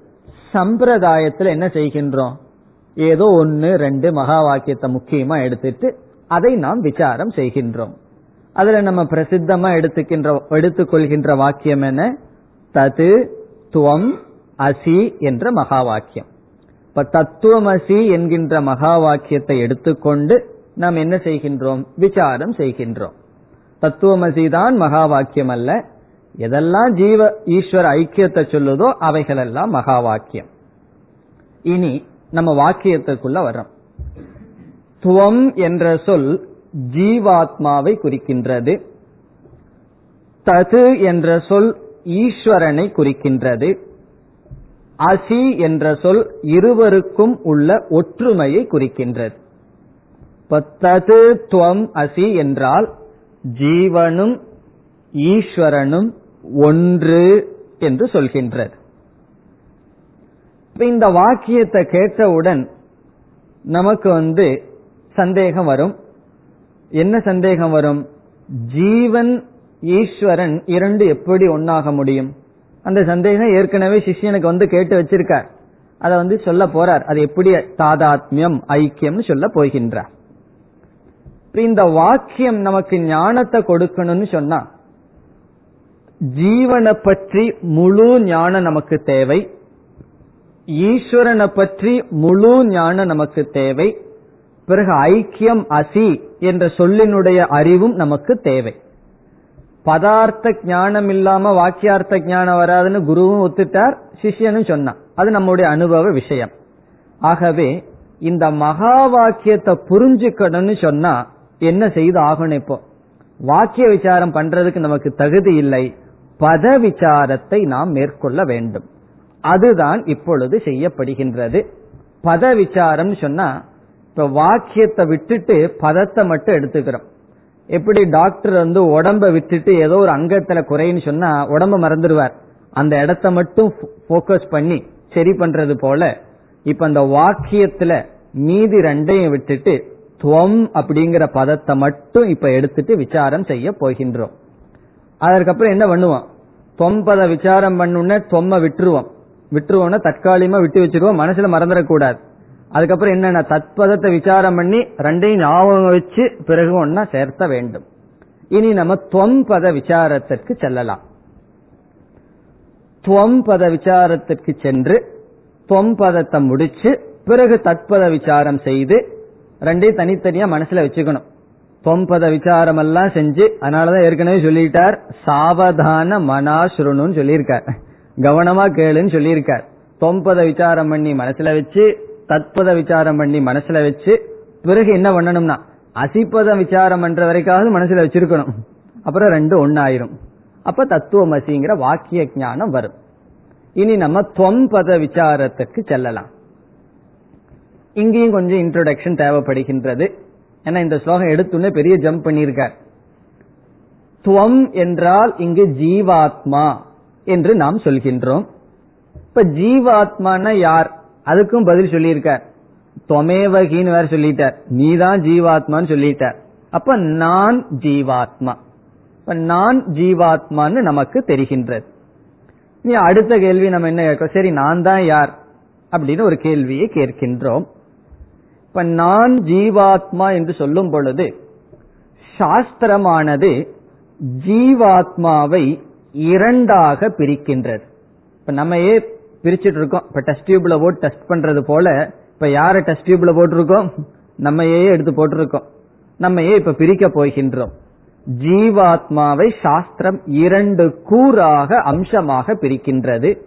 சம்பிரதாயத்துல என்ன செய்கின்றோம்? ஏதோ ஒன்னு ரெண்டு மகா வாக்கியத்தை முக்கியமா எடுத்துட்டு அதை நாம் விசாரம் செய்கின்றோம். அதுல நம்ம பிரசித்தமா எடுத்துக்கின்ற எடுத்துக்கொள்கின்ற வாக்கியம் என்ன? தது துவம் அசி என்ற மகா வாக்கியம் இப்ப தத்துவமசி என்கின்ற மகா வாக்கியத்தை எடுத்துக்கொண்டு நாம் என்ன செய்கின்றோம்? விசாரம் செய்கின்றோம். தத்துவமசி தான் மகா வாக்கியம் அல்ல. எதெல்லாம் ஜீவ ஈஸ்வர ஐக்கியத்தை சொல்லுதோ அவைகளெல்லாம் மகா வாக்கியம் இனி நம்ம வாக்கியத்துக்குள்ள வர்றோம். துவம் என்ற சொல் ஜீவாத்மாவை குறிக்கின்றது. தது என்ற சொல் ஈஸ்வரனை குறிக்கின்றது. அசி என்ற சொல் இருவருக்கும் உள்ள ஒற்றுமையை குறிக்கின்றது. தது துவம் அசி என்றால் ஜீவனும் ஈஸ்வரனும் ஒன்று என்று சொல்கின்றது. இந்த வாக்கியத்தை கேட்டவுடன் நமக்கு வந்து சந்தேகம் வரும். என்ன சந்தேகம் வரும்? ஜீவன் ஈஸ்வரன் இரண்டு எப்படி ஒன்னாக முடியும்? அந்த சந்தேகம் ஏற்கனவே சிஷ்யனுக்கு வந்து கேட்டு வச்சிருக்கார். அதை வந்து சொல்ல போறார். அது எப்படி தாதாத்மியம் ஐக்கியம் சொல்ல போகின்றார். இந்த வாக்கியம் நமக்கு ஞானத்தை கொடுக்கணும்னு சொன்னா ஜீவனை பற்றி முழு ஞானம் நமக்கு தேவை. ஈஸ்வரனை பற்றி முழு ஞானம் நமக்கு தேவை. பிறகு ஐக்கியம் அசி என்ற சொல்லினுடைய அறிவும் நமக்கு தேவை. பதார்த்த ஞானம் இல்லாம வாக்கியார்த்த ஞானம் வராதுன்னு குருவும் ஒத்துட்டார் சிஷ்யனும் சொன்னான். அது நம்முடைய அனுபவ விஷயம். ஆகவே இந்த மகா வாக்கியத்தை புரிஞ்சுக்கணும்னு சொன்னா என்ன செய்து ஆகணும் இப்போ? வாக்கிய விசாரம் பண்றதுக்கு நமக்கு தகுதி இல்லை. பத விசாரத்தை நாம் மேற்கொள்ள வேண்டும். அதுதான் இப்பொழுது செய்யப்படுகின்றது. பத விசாரம் சொன்னா இப்ப வாக்கியத்தை விட்டுட்டு பதத்தை மட்டும் எடுத்துக்கிறோம். எப்படி டாக்டர் வந்து உடம்ப விட்டுட்டு ஏதோ ஒரு அங்கத்துல குறைன்னு சொன்னா உடம்ப மறந்துடுவார். அந்த இடத்த மட்டும் போக்கஸ் பண்ணி சரி பண்றது போல இப்ப அந்த வாக்கியத்துல மீதி ரெண்டையும் விட்டுட்டு துவம் அப்படிங்கிற பதத்தை மட்டும் இப்ப எடுத்துட்டு விசாரம் செய்ய போகின்றோம். அதற்கப்புறம் என்ன பண்ணுவோம்? தொம்பத விசாரம் பண்ணுன தொம்ம விட்டுருவோம். விட்டுருவோம்னா தற்காலிகமா விட்டு வச்சிருவோம். மனசுல மறந்துடக்கூடாது. அதுக்கப்புறம் என்னென்ன தத்பதத்தை விசாரம் பண்ணி ரெண்டையும் ஞாபகம் வச்சு பிறகு ஒன்னா சேர்த்த வேண்டும். இனி நம்ம துவம்பத விசாரத்திற்கு செல்லலாம். துவம்பத விசாரத்திற்கு சென்று துவம்பதத்தை முடிச்சு பிறகு தத்பத விசாரம் செய்து ரெண்டையும் தனித்தனியா மனசுல வச்சுக்கணும். தொம்பத விசாரம் எல்லாம் செஞ்சு அதனாலதான் ஏற்கனவே சொல்லிட்டார். சாவதான மனாசுருணுன்னு சொல்லியிருக்கார். கவனமா கேளுன்னு சொல்லியிருக்கார். தொம்பத விசாரம் பண்ணி மனசுல வச்சு தத்பத விசாரம் பண்ணி மனசுல வச்சு பிறகு என்ன பண்ணணும்னா அசிப்பத விசாரம் பண்ற வரைக்காவது மனசுல வச்சிருக்கணும். அப்புறம் ரெண்டு ஒன்னாயிரும் அப்ப தத்துவமசிங்கிற வாக்கிய ஞானம் வரும். இனி நம்ம தொம்பத விசாரத்துக்கு செல்லலாம். இங்கேயும் கொஞ்சம் இன்ட்ரோடக்ஷன் தேவைப்படுகின்றது. ஏன்னா இந்த ஸ்லோகம் எடுத்துன்னு பெரிய ஜம்ப் பண்ணியிருக்கார். துவம் என்றால் இங்கு ஜீவாத்மா என்று நாம் சொல்கின்றோம். இப்ப ஜீவாத்மான யார்? அதுக்கும் பதில் சொல்லியிருக்கார் தொமேவகின்னு வேற சொல்லிட்டார் நீதான் ஜீவாத்மான்னு சொல்லிட்டார் அப்ப நான் ஜீவாத்மா. இப்ப நான் ஜீவாத்மான்னு நமக்கு தெரிகின்றது. நீ அடுத்த கேள்வி நம்ம என்ன கேட்கிறோம்? சரி நான் தான் யார்? அப்படின்னு ஒரு கேள்வியை கேட்கின்றோம். இப்ப நான் ஜீவாத்மா என்று சொல்லும் பொழுது சாஸ்திரமானது ஜீவாத்மாவை இரண்டாக பிரிக்கின்றது. இப்ப நம்ம பிரிச்சுட்டு இருக்கோம். இப்ப டெஸ்ட் டியூப்ல போட்டு டெஸ்ட் பண்றது போல இப்ப யார டெஸ்ட் டியூப்ல போட்டிருக்கோம்? நம்மையே எடுத்து போட்டிருக்கோம். நம்மையே இப்ப பிரிக்க போகின்றோம். ஜீவாத்மாவை சாஸ்திரம் இரண்டு கூறாக அம்சமாக பிரிக்கின்றது.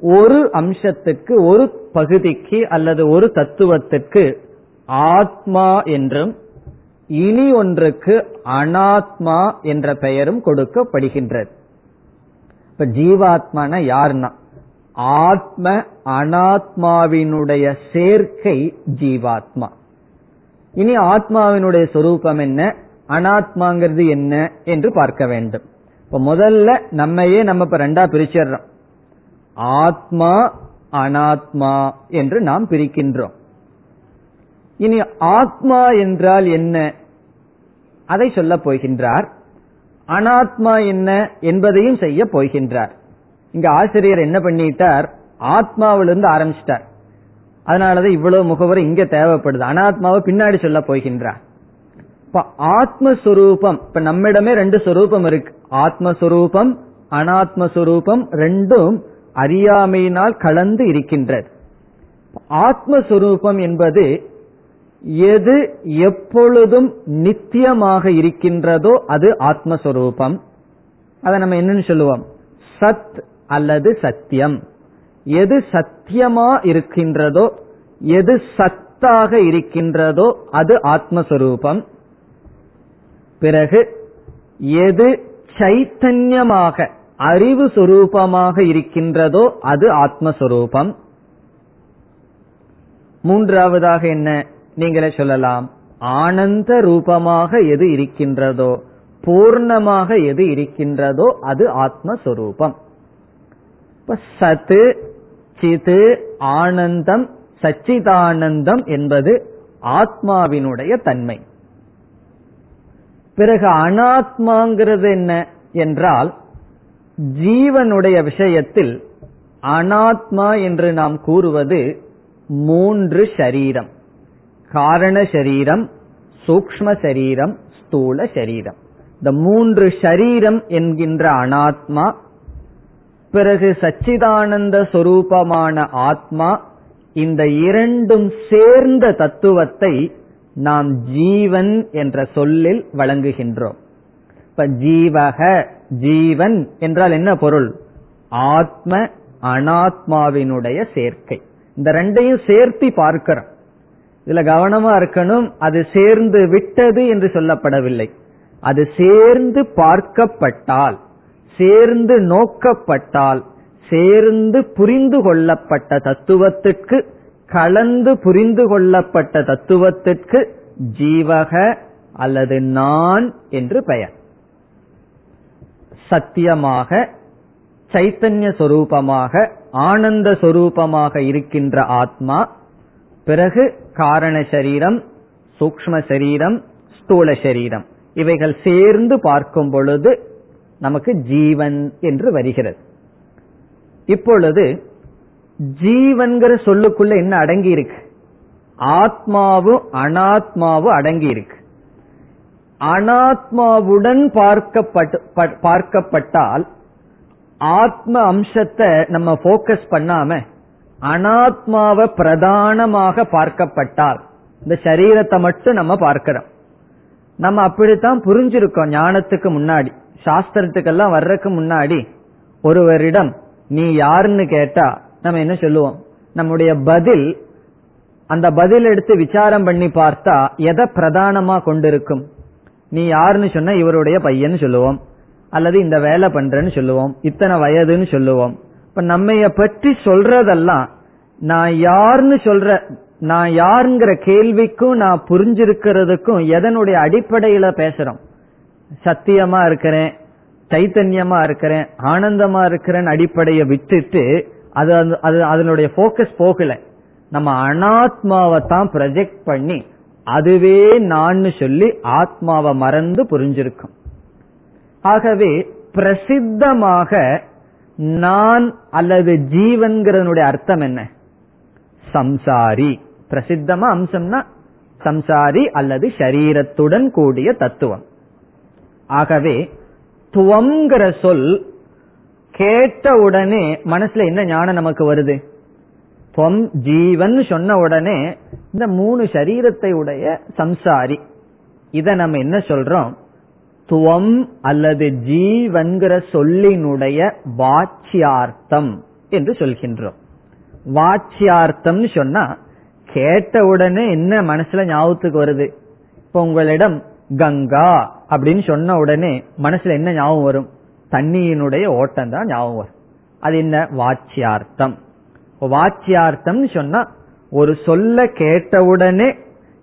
ஒரு அம்சத்துக்கு ஒரு பகுதிக்கு அல்லது ஒரு தத்துவத்துக்கு ஆத்மா என்றும் இனி ஒன்றுக்கு அனாத்மா என்ற பெயரும் கொடுக்கப்படுகின்றது. இப்ப ஜீவாத்மான யாருன்னா? ஆத்ம அனாத்மாவினுடைய சேர்க்கை ஜீவாத்மா. இனி ஆத்மாவினுடைய சொரூபம் என்ன? அனாத்மாங்கிறது என்ன என்று பார்க்க வேண்டும். இப்ப முதல்ல நம்மையே நம்ம இப்ப ரெண்டா பிரிச்சிடுறோம். ஆத்மா அனாத்மா என்று நாம் பிரிக்கின்றோம். இனி ஆத்மா என்றால் என்ன? அதை சொல்ல போகின்றார். அனாத்மா என்ன என்பதையும் செய்ய போகின்றார். இங்க ஆசிரியர் என்ன பண்ணிட்டார்? ஆத்மாவிலிருந்து ஆரம்பிச்சிட்டார். அதனாலதான் இவ்வளவு முகவரி இங்க தேவைப்படுது. அனாத்மாவை பின்னாடி சொல்ல போகின்றார். இப்ப ஆத்மஸ்வரூபம் இப்ப நம்மிடமே ரெண்டு சொரூபம் இருக்கு. ஆத்மஸ்வரூபம் அனாத்மஸ்வரூபம் ரெண்டும் அறியாமையினால் கலந்து இருக்கின்றது. ஆத்மஸ்வரூபம் என்பது எது எப்பொழுதும் நித்தியமாக இருக்கின்றதோ அது ஆத்மஸ்வரூபம். அதை நம்ம என்னன்னு சொல்லுவோம்? சத் அல்லது சத்தியம். எது சத்தியமா இருக்கின்றதோ எது சத்தாக இருக்கின்றதோ அது ஆத்மஸ்வரூபம். பிறகு எது சைத்தன்யமாக அறிவு சுரூபமாக இருக்கின்றதோ அது ஆத்மஸ்வரூபம். மூன்றாவதாக என்ன? நீங்களே சொல்லலாம். ஆனந்த ரூபமாக எது இருக்கின்றதோ பூர்ணமாக எது இருக்கின்றதோ அது ஆத்மஸ்வரூபம். இப்ப சத்து சிது ஆனந்தம் சச்சிதானந்தம் என்பது ஆத்மாவினுடைய தன்மை. பிறகு அனாத்மாங்கிறது என்ன என்றால் ஜீவனுடைய விஷயத்தில் அனாத்மா என்று நாம் கூறுவது மூன்று ஷரீரம் காரண சரீரம் சூக்ம சரீரம் ஸ்தூல சரீரம். இந்த மூன்று ஷரீரம் என்கின்ற அனாத்மா பிறகு சச்சிதானந்த சொரூபமான ஆத்மா இந்த இரண்டும் சேர்ந்த தத்துவத்தை நாம் ஜீவன் என்ற சொல்லில் வழங்குகின்றோம். இப்ப ஜீவக ஜீவன் என்றால் என்ன பொருள்? ஆத்ம அனாத்மாவினுடைய சேர்க்கை. இந்த ரெண்டையும் சேர்த்து பார்க்கிறோம். இதுல கவனமா இருக்கணும் அது சேர்ந்து விட்டது என்று சொல்லப்படவில்லை. அது சேர்ந்து பார்க்கப்பட்டால் சேர்ந்து நோக்கப்பட்டால் சேர்ந்து புரிந்து கொள்ளப்பட்ட தத்துவத்திற்கு கலந்து புரிந்து கொள்ளப்பட்ட தத்துவத்திற்கு ஜீவக அல்லது நான் என்று பெயர். சத்தியமாக சைத்தன்ய சொரூபமாக ஆனந்த சொரூபமாக இருக்கின்ற ஆத்மா பிறகு காரண சரீரம் சூக்ம சரீரம் ஸ்தூல சரீரம். இவைகள் சேர்ந்து பார்க்கும் பொழுது நமக்கு ஜீவன் என்று வருகிறது. இப்பொழுது ஜீவன்கிற சொல்லுக்குள்ள என்ன அடங்கி இருக்கு ஆத்மாவும் அனாத்மாவும் அடங்கி இருக்கு அனாத்மாவுடன் பார்க்கப்பட்டு பார்க்கப்பட்டால் ஆத்ம அம்சத்தை நம்ம போக்கஸ் பண்ணாம அனாத்மாவை பிரதானமாக பார்க்கப்பட்டால் இந்த சரீரத்தை மட்டும் நம்ம பார்க்கிறோம். நம்ம அப்படித்தான் புரிஞ்சிருக்கோம் ஞானத்துக்கு முன்னாடி. சாஸ்திரத்துக்கெல்லாம் வர்றதுக்கு முன்னாடி ஒருவரிடம் நீ யாருன்னு கேட்டா நம்ம என்ன சொல்லுவோம்? நம்முடைய பதில் அந்த பதில் எடுத்து விசாரம் பண்ணி பார்த்தா எதை பிரதானமா கொண்டிருக்கும்? நீ யாருன்னு சொன்ன இவருடைய பையன் சொல்லுவோம். அல்லது இந்த வேலை பண்றேன்னு சொல்லுவோம். இத்தனை வயதுன்னு சொல்லுவோம். இப்ப நம்மைய பற்றி சொல்றதெல்லாம் நான் யாருன்னு சொல்ற நான் யாருங்கிற கேள்விக்கும் நான் புரிஞ்சிருக்கிறதுக்கும் எதனுடைய அடிப்படையில பேசுறோம்? சத்தியமா இருக்கிறேன் சைத்தன்யமா இருக்கிறேன் ஆனந்தமா இருக்கிறேன் அடிப்படையை விட்டுட்டு அது அது அதனுடைய போக்கஸ் போகல. நம்ம அனாத்மாவை தான் ப்ரொஜெக்ட் பண்ணி அதுவே நான் சொல்லி ஆத்மாவை மறந்து புரிஞ்சிருக்கும். ஆகவே பிரசித்தமாக நான் அல்லது ஜீவன்கிறனுடைய அர்த்தம் என்ன? சம்சாரி. பிரசித்தமா அம்சம்னா சம்சாரி அல்லது ஷரீரத்துடன் கூடிய தத்துவம். ஆகவே துவங்கிற சொல் கேட்ட உடனே மனசுல என்ன ஞானம் நமக்கு வருது? துவம் ஜீவன் சொன்ன உடனே இந்த மூணு சரீரத்தை உடைய சம்சாரி. இத நம்ம என்ன சொல்றோம்? துவம் அல்லது ஜீவன்கிற சொல்லினுடைய வாச்சியார்த்தம் என்று சொல்கின்றோம். வாச்சியார்த்தம் சொன்னா கேட்ட உடனே என்ன மனசுல ஞாபகத்துக்கு வருது? இப்ப உங்களிடம் கங்கா அப்படின்னு சொன்ன உடனே மனசுல என்ன ஞாபகம் வரும்? தண்ணியினுடைய ஓட்டம் தான் ஞாபகம் வரும். அது என்ன? வாச்சியார்த்தம். வாச்சியார்த்தம் சொன்னா ஒரு சொல்ல கேட்டவுடனே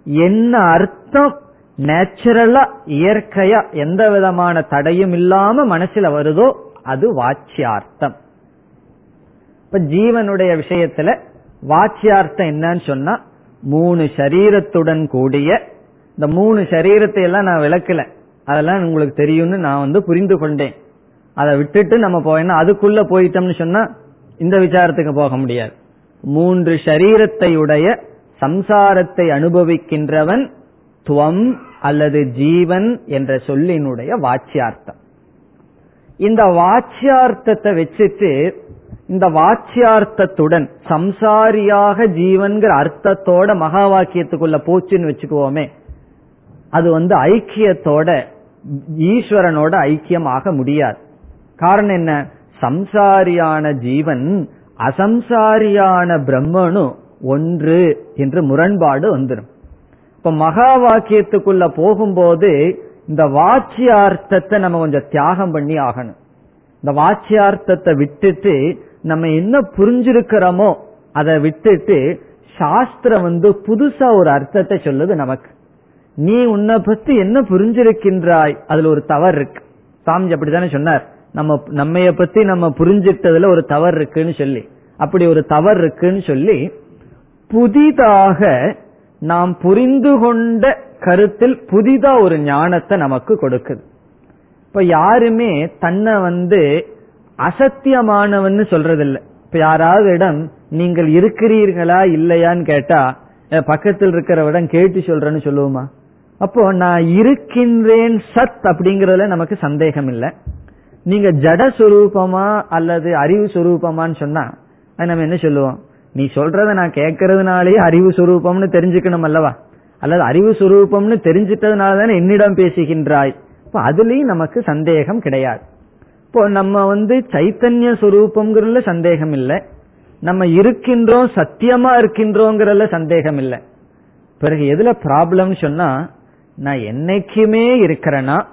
என்ன அர்த்தம்? நேச்சுரலா இயற்கையா எந்த விதமான தடையும் இல்லாம மனசுல வருதோ அது வாச்சியார்த்தம். இப்ப ஜீவனுடைய விஷயத்துல வாச்சியார்த்தம் என்னன்னு சொன்னா மூணு சரீரத்துடன் கூடிய இந்த மூணு சரீரத்தை எல்லாம் நான் விளக்கல. அதெல்லாம் உங்களுக்கு தெரியும்னு நான் வந்து புரிந்து கொண்டேன். அதை விட்டுட்டு நம்ம போயினா அதுக்குள்ள போயிட்டோம்னு சொன்னா இந்த விசாரத்துக்கு போக முடியாது. மூன்று சரீரத்தை உடைய சம்சாரத்தை அனுபவிக்கின்றவன் துவம் அல்லது ஜீவன் என்ற சொல்லினுடைய வாச்சியார்த்தம். இந்த வாச்சியார்த்தத்தை வச்சுட்டு இந்த வாச்சியார்த்தத்துடன் சம்சாரியாக ஜீவன்கிற அர்த்தத்தோட மகா வாக்கியத்துக்குள்ள போச்சுன்னு வச்சுக்குவோமே அது வந்து ஐக்கியத்தோட ஈஸ்வரனோட ஐக்கியமாக முடியாது. காரணம் என்ன? சம்சாரியான ஜீவன் அசம்சாரியான பிரம்மனு ஒன்று என்று முரண்பாடு வந்துடும் இப்ப மகா வாக்கியத்துக்குள்ள போகும்போது இந்த வாச்சியார்த்தத்தை நம்ம கொஞ்சம் தியாகம் பண்ணி ஆகணும். இந்த வாச்சியார்த்தத்தை விட்டுட்டு நம்ம என்ன புரிஞ்சிருக்கிறோமோ அதை விட்டுட்டு சாஸ்திரம் வந்து புதுசா ஒரு அர்த்தத்தை சொல்லுது நமக்கு. நீ உன்னை பத்தி என்ன புரிஞ்சிருக்கின்றாய்? அதுல ஒரு தவறு இருக்கு. சாமி அப்படித்தானே சொன்னார். நம்ம நம்மைய பத்தி நம்ம புரிஞ்சிட்டதுல ஒரு தவறு இருக்குன்னு சொல்லி. அப்படி ஒரு தவறு இருக்குன்னு சொல்லி புதிதாக நாம் புரிந்து கொண்ட கருத்தில் புதிதா ஒரு ஞானத்தை நமக்கு கொடுக்குது. இப்ப யாருமே தன்னை வந்து அசத்தியமானவன்னு சொல்றதில்ல. இப்ப யாராவது இடம் நீங்கள் இருக்கிறீர்களா இல்லையான்னு கேட்டா பக்கத்தில் இருக்கிறவிடம் கேட்டு சொல்றேன்னு சொல்லுவோமா? அப்போ நான் இருக்கின்றேன் சத் அப்படிங்கறதுல நமக்கு சந்தேகம் இல்லை நீங்க ஜட சுரூபமா அல்லது அறிவு சுரூபமான்னு சொன்னா நம்ம என்ன சொல்லுவோம்? நீ சொல்றத நான் கேட்கறதுனாலேயே அறிவு சுரூபம்னு தெரிஞ்சுக்கணும் அல்லவா? அல்லது அறிவு சுரூபம்னு தெரிஞ்சிட்டதுனால தானே என்னிடம் பேசுகின்றாய்? இப்ப அதுலயும் நமக்கு சந்தேகம் கிடையாது. இப்போ நம்ம வந்து சைத்தன்ய சுரூபம்ங்கிறதுல சந்தேகம் இல்லை நம்ம இருக்கின்றோம் சத்தியமா இருக்கின்றோங்கிறதுல சந்தேகம் இல்லை பிறகு எதுல ப்ராப்ளம் சொன்னா நான் என்னைக்குமே இருக்கிறேன்னா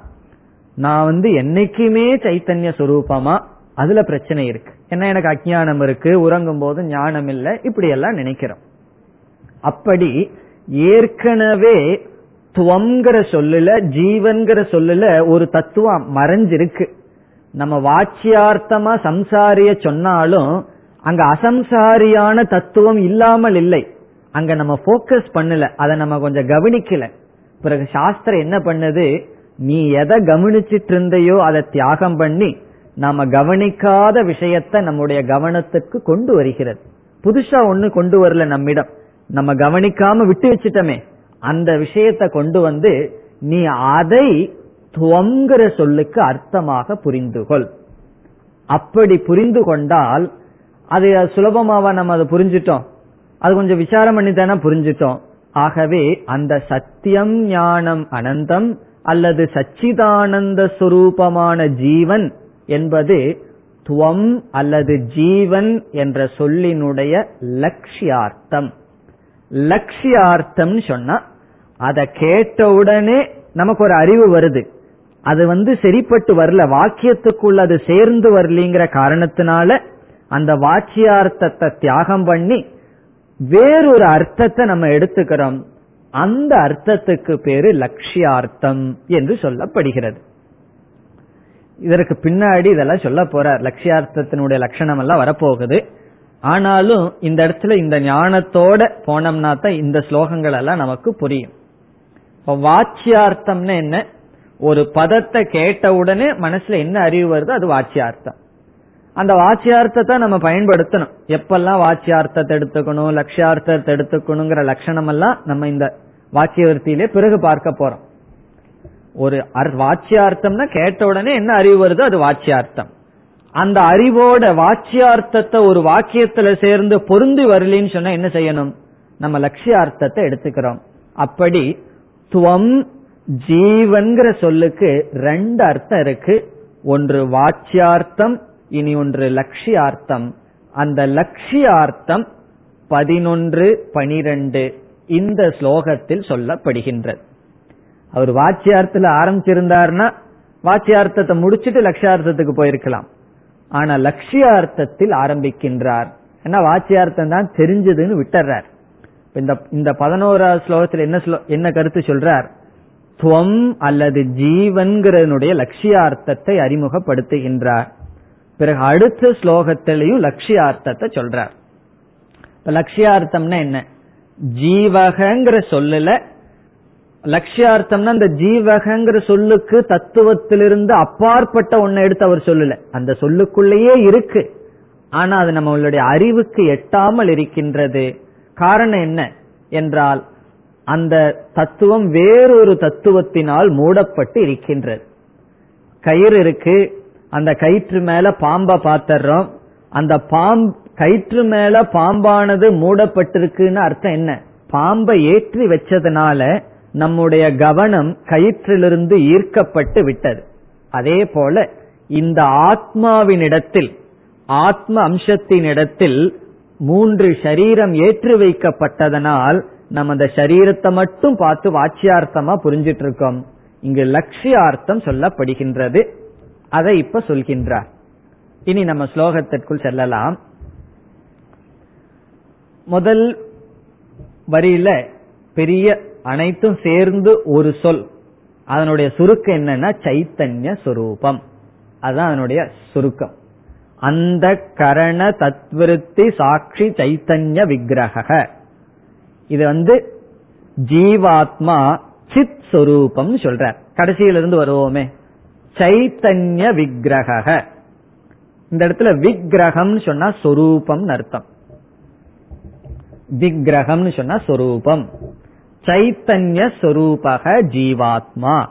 நான் வந்து என்னைக்குமே சைத்தன்ய சுரூபமா? அதுல பிரச்சனை இருக்கு. என்ன எனக்கு அஜானம் இருக்கு உறங்கும் போது ஞானம் இல்லை இப்படி எல்லாம் நினைக்கிறோம். அப்படி ஏற்கனவே துவங்கிற சொல்லுல ஜீவன்கிற சொல்லுல ஒரு தத்துவம் மறைஞ்சிருக்கு. நம்ம வாச்சியார்த்தமா சம்சாரிய சொன்னாலும் அங்க அசம்சாரியான தத்துவம் இல்லாமல் இல்லை. அங்க நம்ம போக்கஸ் பண்ணல அதை நம்ம கொஞ்சம் கவனிக்கல. பிறகு சாஸ்திரம் என்ன பண்ணுது? நீ எதை கவனிச்சிட்டு இருந்தையோ அதை தியாகம் பண்ணி நாம கவனிக்காத விஷயத்த நம்முடைய கவனத்துக்கு கொண்டு வருகிறது. புதுசா ஒண்ணு கொண்டு வரல நம்மிடம். நம்ம கவனிக்காம விட்டு வச்சிட்டோமே. அந்த விஷயத்த கொண்டு வந்து நீ அதை துவங்கிற சொல்லுக்கு அர்த்தமாக புரிந்து கொள் அப்படி புரிந்து கொண்டால் அது சுலபமாவா நம்ம அதை புரிஞ்சிட்டோம். அது கொஞ்சம் விசாரம் பண்ணி தானே புரிஞ்சிட்டோம். ஆகவே அந்த சத்தியம் ஞானம் அனந்தம் அல்லது சச்சிதானந்த சுரூபமான ஜீவன் என்பது துவம் அல்லது ஜீவன் என்ற சொல்லினுடைய லட்சியார்த்தம். லட்சியார்த்தம் சொன்னா அதை கேட்டவுடனே நமக்கு ஒரு அறிவு வருது. அது வந்து சரிப்பட்டு வரல. வாக்கியத்துக்குள்ள அது சேர்ந்து வரலிங்கிற காரணத்தினால அந்த வாச்சியார்த்தத்தை தியாகம் பண்ணி வேறொரு அர்த்தத்தை நம்ம எடுத்துக்கிறோம். அந்த அர்த்தத்துக்கு பேரு லட்சியார்த்தம் என்று சொல்லப்படுகிறது. இதற்கு பின்னாடி இதெல்லாம் சொல்ல போறார். லட்சியார்த்தத்தினுடைய லட்சணம் எல்லாம் வரப்போகுது. ஆனாலும் இந்த இடத்துல இந்த ஞானத்தோட போனோம்னா தான் இந்த ஸ்லோகங்கள் எல்லாம் நமக்கு புரியும். வாச்சியார்த்தம்னு என்ன? ஒரு பதத்தை கேட்ட உடனே மனசுல என்ன அறிவு வருதோ அது வாச்சியார்த்தம். அந்த வாச்சியார்த்தத்தை நம்ம பயன்படுத்தணும். எப்பெல்லாம் வாச்சியார்த்தத்தை எடுத்துக்கணும் லட்சியார்த்தத்தை எடுத்துக்கணுங்கிற லட்சணம் எல்லாம் நம்ம இந்த வாக்கியவர்த்தியிலே பிறகு பார்க்க போறோம். ஒரு வாச்சியார்த்தம்னா கேட்ட உடனே என்ன அறிவு வருதோ அது வாச்சியார்த்தம். அந்த அறிவோட வாச்சியார்த்தத்தை ஒரு வாக்கியத்துல சேர்ந்து பொருந்தி வரலின்னு சொன்னா என்ன செய்யணும்? நம்ம லட்சியார்த்தத்தை எடுத்துக்கிறோம். அப்படி துவம் ஜீவன்கிற சொல்லுக்கு ரெண்டு அர்த்தம் இருக்கு. ஒன்று வாச்சியார்த்தம் இனி ஒன்று லட்சியார்த்தம். அந்த லட்சியார்த்தம் பதினொன்று பனிரெண்டு இந்த ஸ்லோகத்தில் சொல்லப்படுகின்றது. அவர் வாச்சியார்த்தத்தில் ஆரம்பிச்சிருந்தார்னா வாச்சியார்த்தத்தை முடிச்சிட்டு லட்சியார்த்தத்துக்கு போயிருக்கலாம். ஆனா லட்சியார்த்தத்தில் ஆரம்பிக்கின்றார். ஏன்னா வாச்சியார்த்தம் தான் தெரிஞ்சதுன்னு விட்டுறார். இந்த இந்த பதினோராவது ஸ்லோகத்தில் என்ன என்ன கருத்து சொல்றார்? துவம் அல்லது ஜீவன்கிறனுடைய லட்சியார்த்தத்தை அறிமுகப்படுத்துகின்றார். பிறகு அடுத்த ஸ்லோகத்திலையும் லட்சியார்த்தத்தை சொல்றார். இப்ப லட்சியார்த்தம்னா என்ன? ஜீவகங்கிற சொல்லல லட்சியார்த்தம்னா அந்த ஜீவகங்கிற சொல்லுக்கு தத்துவத்திலிருந்து அப்பாற்பட்ட ஒன்னை எடுத்து அவர் சொல்லல. அந்த சொல்லுக்குள்ளேயே இருக்கு. ஆனா அது நம்மளுடைய அறிவுக்கு எட்டாமல் இருக்கின்றது. காரணம் என்ன? என்றால் அந்த தத்துவம் வேறொரு தத்துவத்தினால் மூடப்பட்டு இருக்கின்றது. கயிறு இருக்கு அந்த கயிற்று மேல பாம்ப பாத்துறோம் அந்த பாம்பு கயிற்று மேல பாம்பானது மூடப்பட்டிருக்குன்னு அர்த்தம் என்ன? பாம்பை ஏற்றி வச்சதுனால நம்முடைய கவனம் கயிற்றிலிருந்து ஈர்க்கப்பட்டு விட்டது. அதே போல இந்த ஆத்மாவினிடத்தில் ஆத்ம அம்சத்தினிடத்தில் மூன்று சரீரம் ஏற்றி வைக்கப்பட்டதனால் நம்ம அந்த சரீரத்தை மட்டும் பார்த்து வாட்சியார்த்தமா புரிஞ்சிட்டு இருக்கோம் இங்கு லட்சியார்த்தம் சொல்லப்படுகின்றது. அதை இப்ப சொல்கின்றார். இனி நம்ம ஸ்லோகத்திற்குள் செல்லலாம். முதல் வரியில பெரிய அனைத்தும் சேர்ந்து ஒரு சொல். அதனுடைய சுருக்கம் என்னன்னா சைத்தன்ய சுரூபம். அதுதான் அதனுடைய சுருக்கம். அந்த கரண தத்விருத்தி சாட்சி சைத்தன்ய விக்கிரக இது வந்து ஜீவாத்மா சித் சொரூபம் சொல்றார் கடைசியில இருந்து வருவோமே. சைத்தன்ய விக்கிரக இந்த இடத்துல விக்கிரகம் சொன்னா சொரூபம் அர்த்தம். விக்கிரகம்னு சொன்னா சொரூபம். சைத்தன்ய சொரூபக ஜீவாத்மா.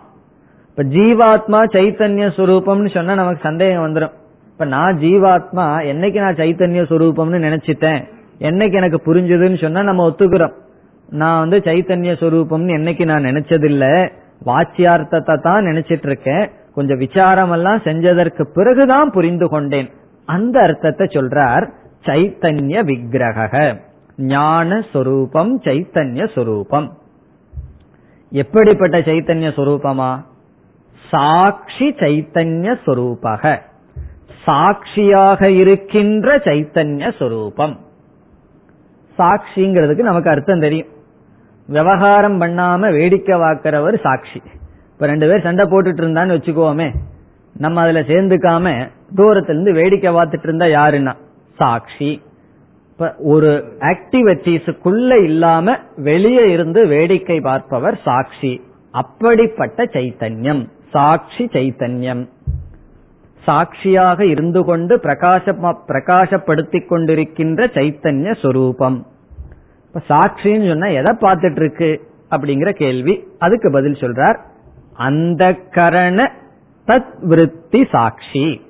இப்ப ஜீவாத்மா சைத்தன்ய சொரூபம்னு சொன்னா நமக்கு சந்தேகம் வந்துடும் இப்ப நான் ஜீவாத்மா என்னைக்கு நான் சைத்தன்ய சொரூபம்னு நினைச்சிட்டேன்? என்னைக்கு எனக்கு புரிஞ்சதுன்னு சொன்னா நம்ம ஒத்துக்கிறோம். நான் வந்து சைத்தன்ய சொரூபம்னு என்னைக்கு நான் நினைச்சதில்ல வாச்சியார்த்தத்தை தான் நினைச்சிட்டு இருக்கேன் கொஞ்சம் விசாரம் எல்லாம் செஞ்சதற்கு பிறகுதான் புரிந்து கொண்டேன். அந்த அர்த்தத்தை சொல்றார் சைத்தன்ய விக்கிரக ஞான சொரூபம் சைத்தன்ய சொரூபம். எப்படிப்பட்ட சைத்தன்ய சொரூபமா? சாட்சி சைத்தன்ய சொரூபக. சாட்சியாக இருக்கின்ற சைத்தன்ய சொரூபம். சாட்சிங்கிறதுக்கு நமக்கு அர்த்தம் தெரியும். விவகாரம் பண்ணாம வேடிக்கை வாக்குறவர் சாட்சி. இப்ப ரெண்டு பேர் சண்டை போட்டுட்டு இருந்தான்னு வச்சுக்கோமே. நம்ம அதுல சேர்ந்துக்காம தூரத்திலிருந்து வேடிக்கை பார்த்துட்டு இருந்தா யாருன்னா? சாட்சி. இப்ப ஒரு ஆக்டிவிட்டிஸுக்குள்ள இல்லாம வெளியே இருந்து வேடிக்கை பார்ப்பவர் சாட்சி. அப்படிப்பட்ட சைத்தன்யம். சாட்சி சைத்தன்யம். சாட்சியாக இருந்து கொண்டு பிரகாச பிரகாசப்படுத்திக் கொண்டிருக்கின்ற சைத்தன்ய சொரூபம். இப்ப சாட்சின்னு சொன்னா எதை பார்த்துட்டு இருக்கு அப்படிங்கிற கேள்வி. அதுக்கு பதில் சொல்றார் அந்த கரண தத் விருத்தி சாட்சி.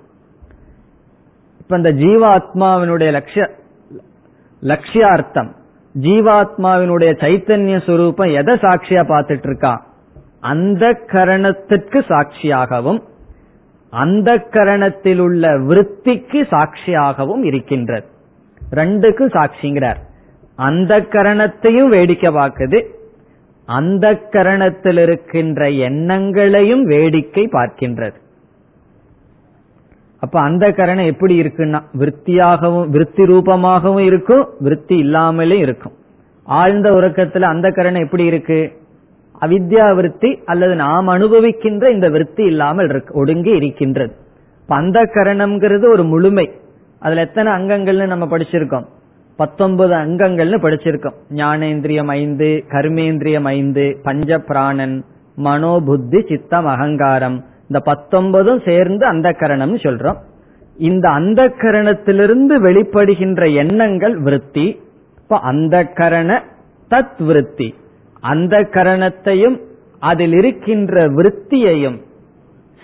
இப்ப இந்த ஜீவாத்மாவினுடைய லட்சிய லட்சியார்த்தம் ஜீவாத்மாவினுடைய சைத்தன்ய சுரூபம் எதை சாட்சியா பார்த்துட்டு இருக்கான் அந்த கரணத்திற்கு சாட்சியாகவும் அந்த கரணத்தில் உள்ள விருத்திக்கு சாட்சியாகவும் இருக்கின்றது. ரெண்டுக்கும் சாட்சிங்கிறார். அந்த கரணத்தையும் வேடிக்கை பார்க்குது அந்த கரணத்தில் இருக்கின்ற எண்ணங்களையும் வேடிக்கை பார்க்கின்றது. அப்ப அந்த கரணம் எப்படி இருக்குன்னா விற்த்தியாகவும் விற்பி ரூபமாகவும் இருக்கும் விற்பி இல்லாமலே இருக்கும். ஆழ்ந்த உறக்கத்துல அந்த கரணம் எப்படி இருக்கு? அவித்யா விற்பி அல்லது நாம் அனுபவிக்கின்ற இந்த விற்பி இல்லாமல் இருக்கு ஒடுங்கி இருக்கின்றது. அந்த கரணம்ங்கிறது ஒரு முழுமை. அதுல எத்தனை அங்கங்கள்னு நம்ம படிச்சிருக்கோம். பத்தொன்பது அங்கங்கள்னு படிச்சிருக்கோம். ஞானேந்திரியம் ஐந்து கர்மேந்திரியம் ஐந்து பஞ்ச பிராணன் மனோபுத்தி சித்தம் அகங்காரம். இந்த பத்தொன்பதும் சேர்ந்து அந்த கரணம்னு சொல்றோம். இந்த அந்த கரணத்திலிருந்து வெளிப்படுகின்ற எண்ணங்கள் விருத்தி. இப்ப அந்த கரண தத் விருத்தி அந்த கரணத்தையும் அதில் இருக்கின்ற விருத்தியையும்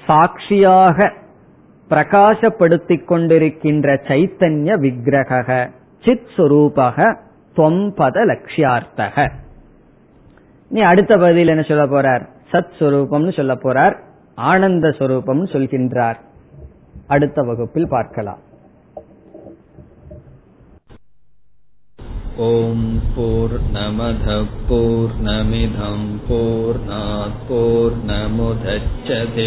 சாட்சியாக பிரகாசப்படுத்திக் கொண்டிருக்கின்ற சைத்தன்ய விக்கிரக சித் சுரூபக தொம்பத லட்சியார்த்தக நீ அடுத்த பதில் என்ன சொல்ல போறார் சத் சுரூபம்னு சொல்ல போறார் ஆனந்த சுரூபம்னு சொல்கின்றார் அடுத்த வகுப்பில் பார்க்கலாம் ॐ पूर्णमधः पूर्णमिधम् पूर्णात् पूर्णमुदच्छते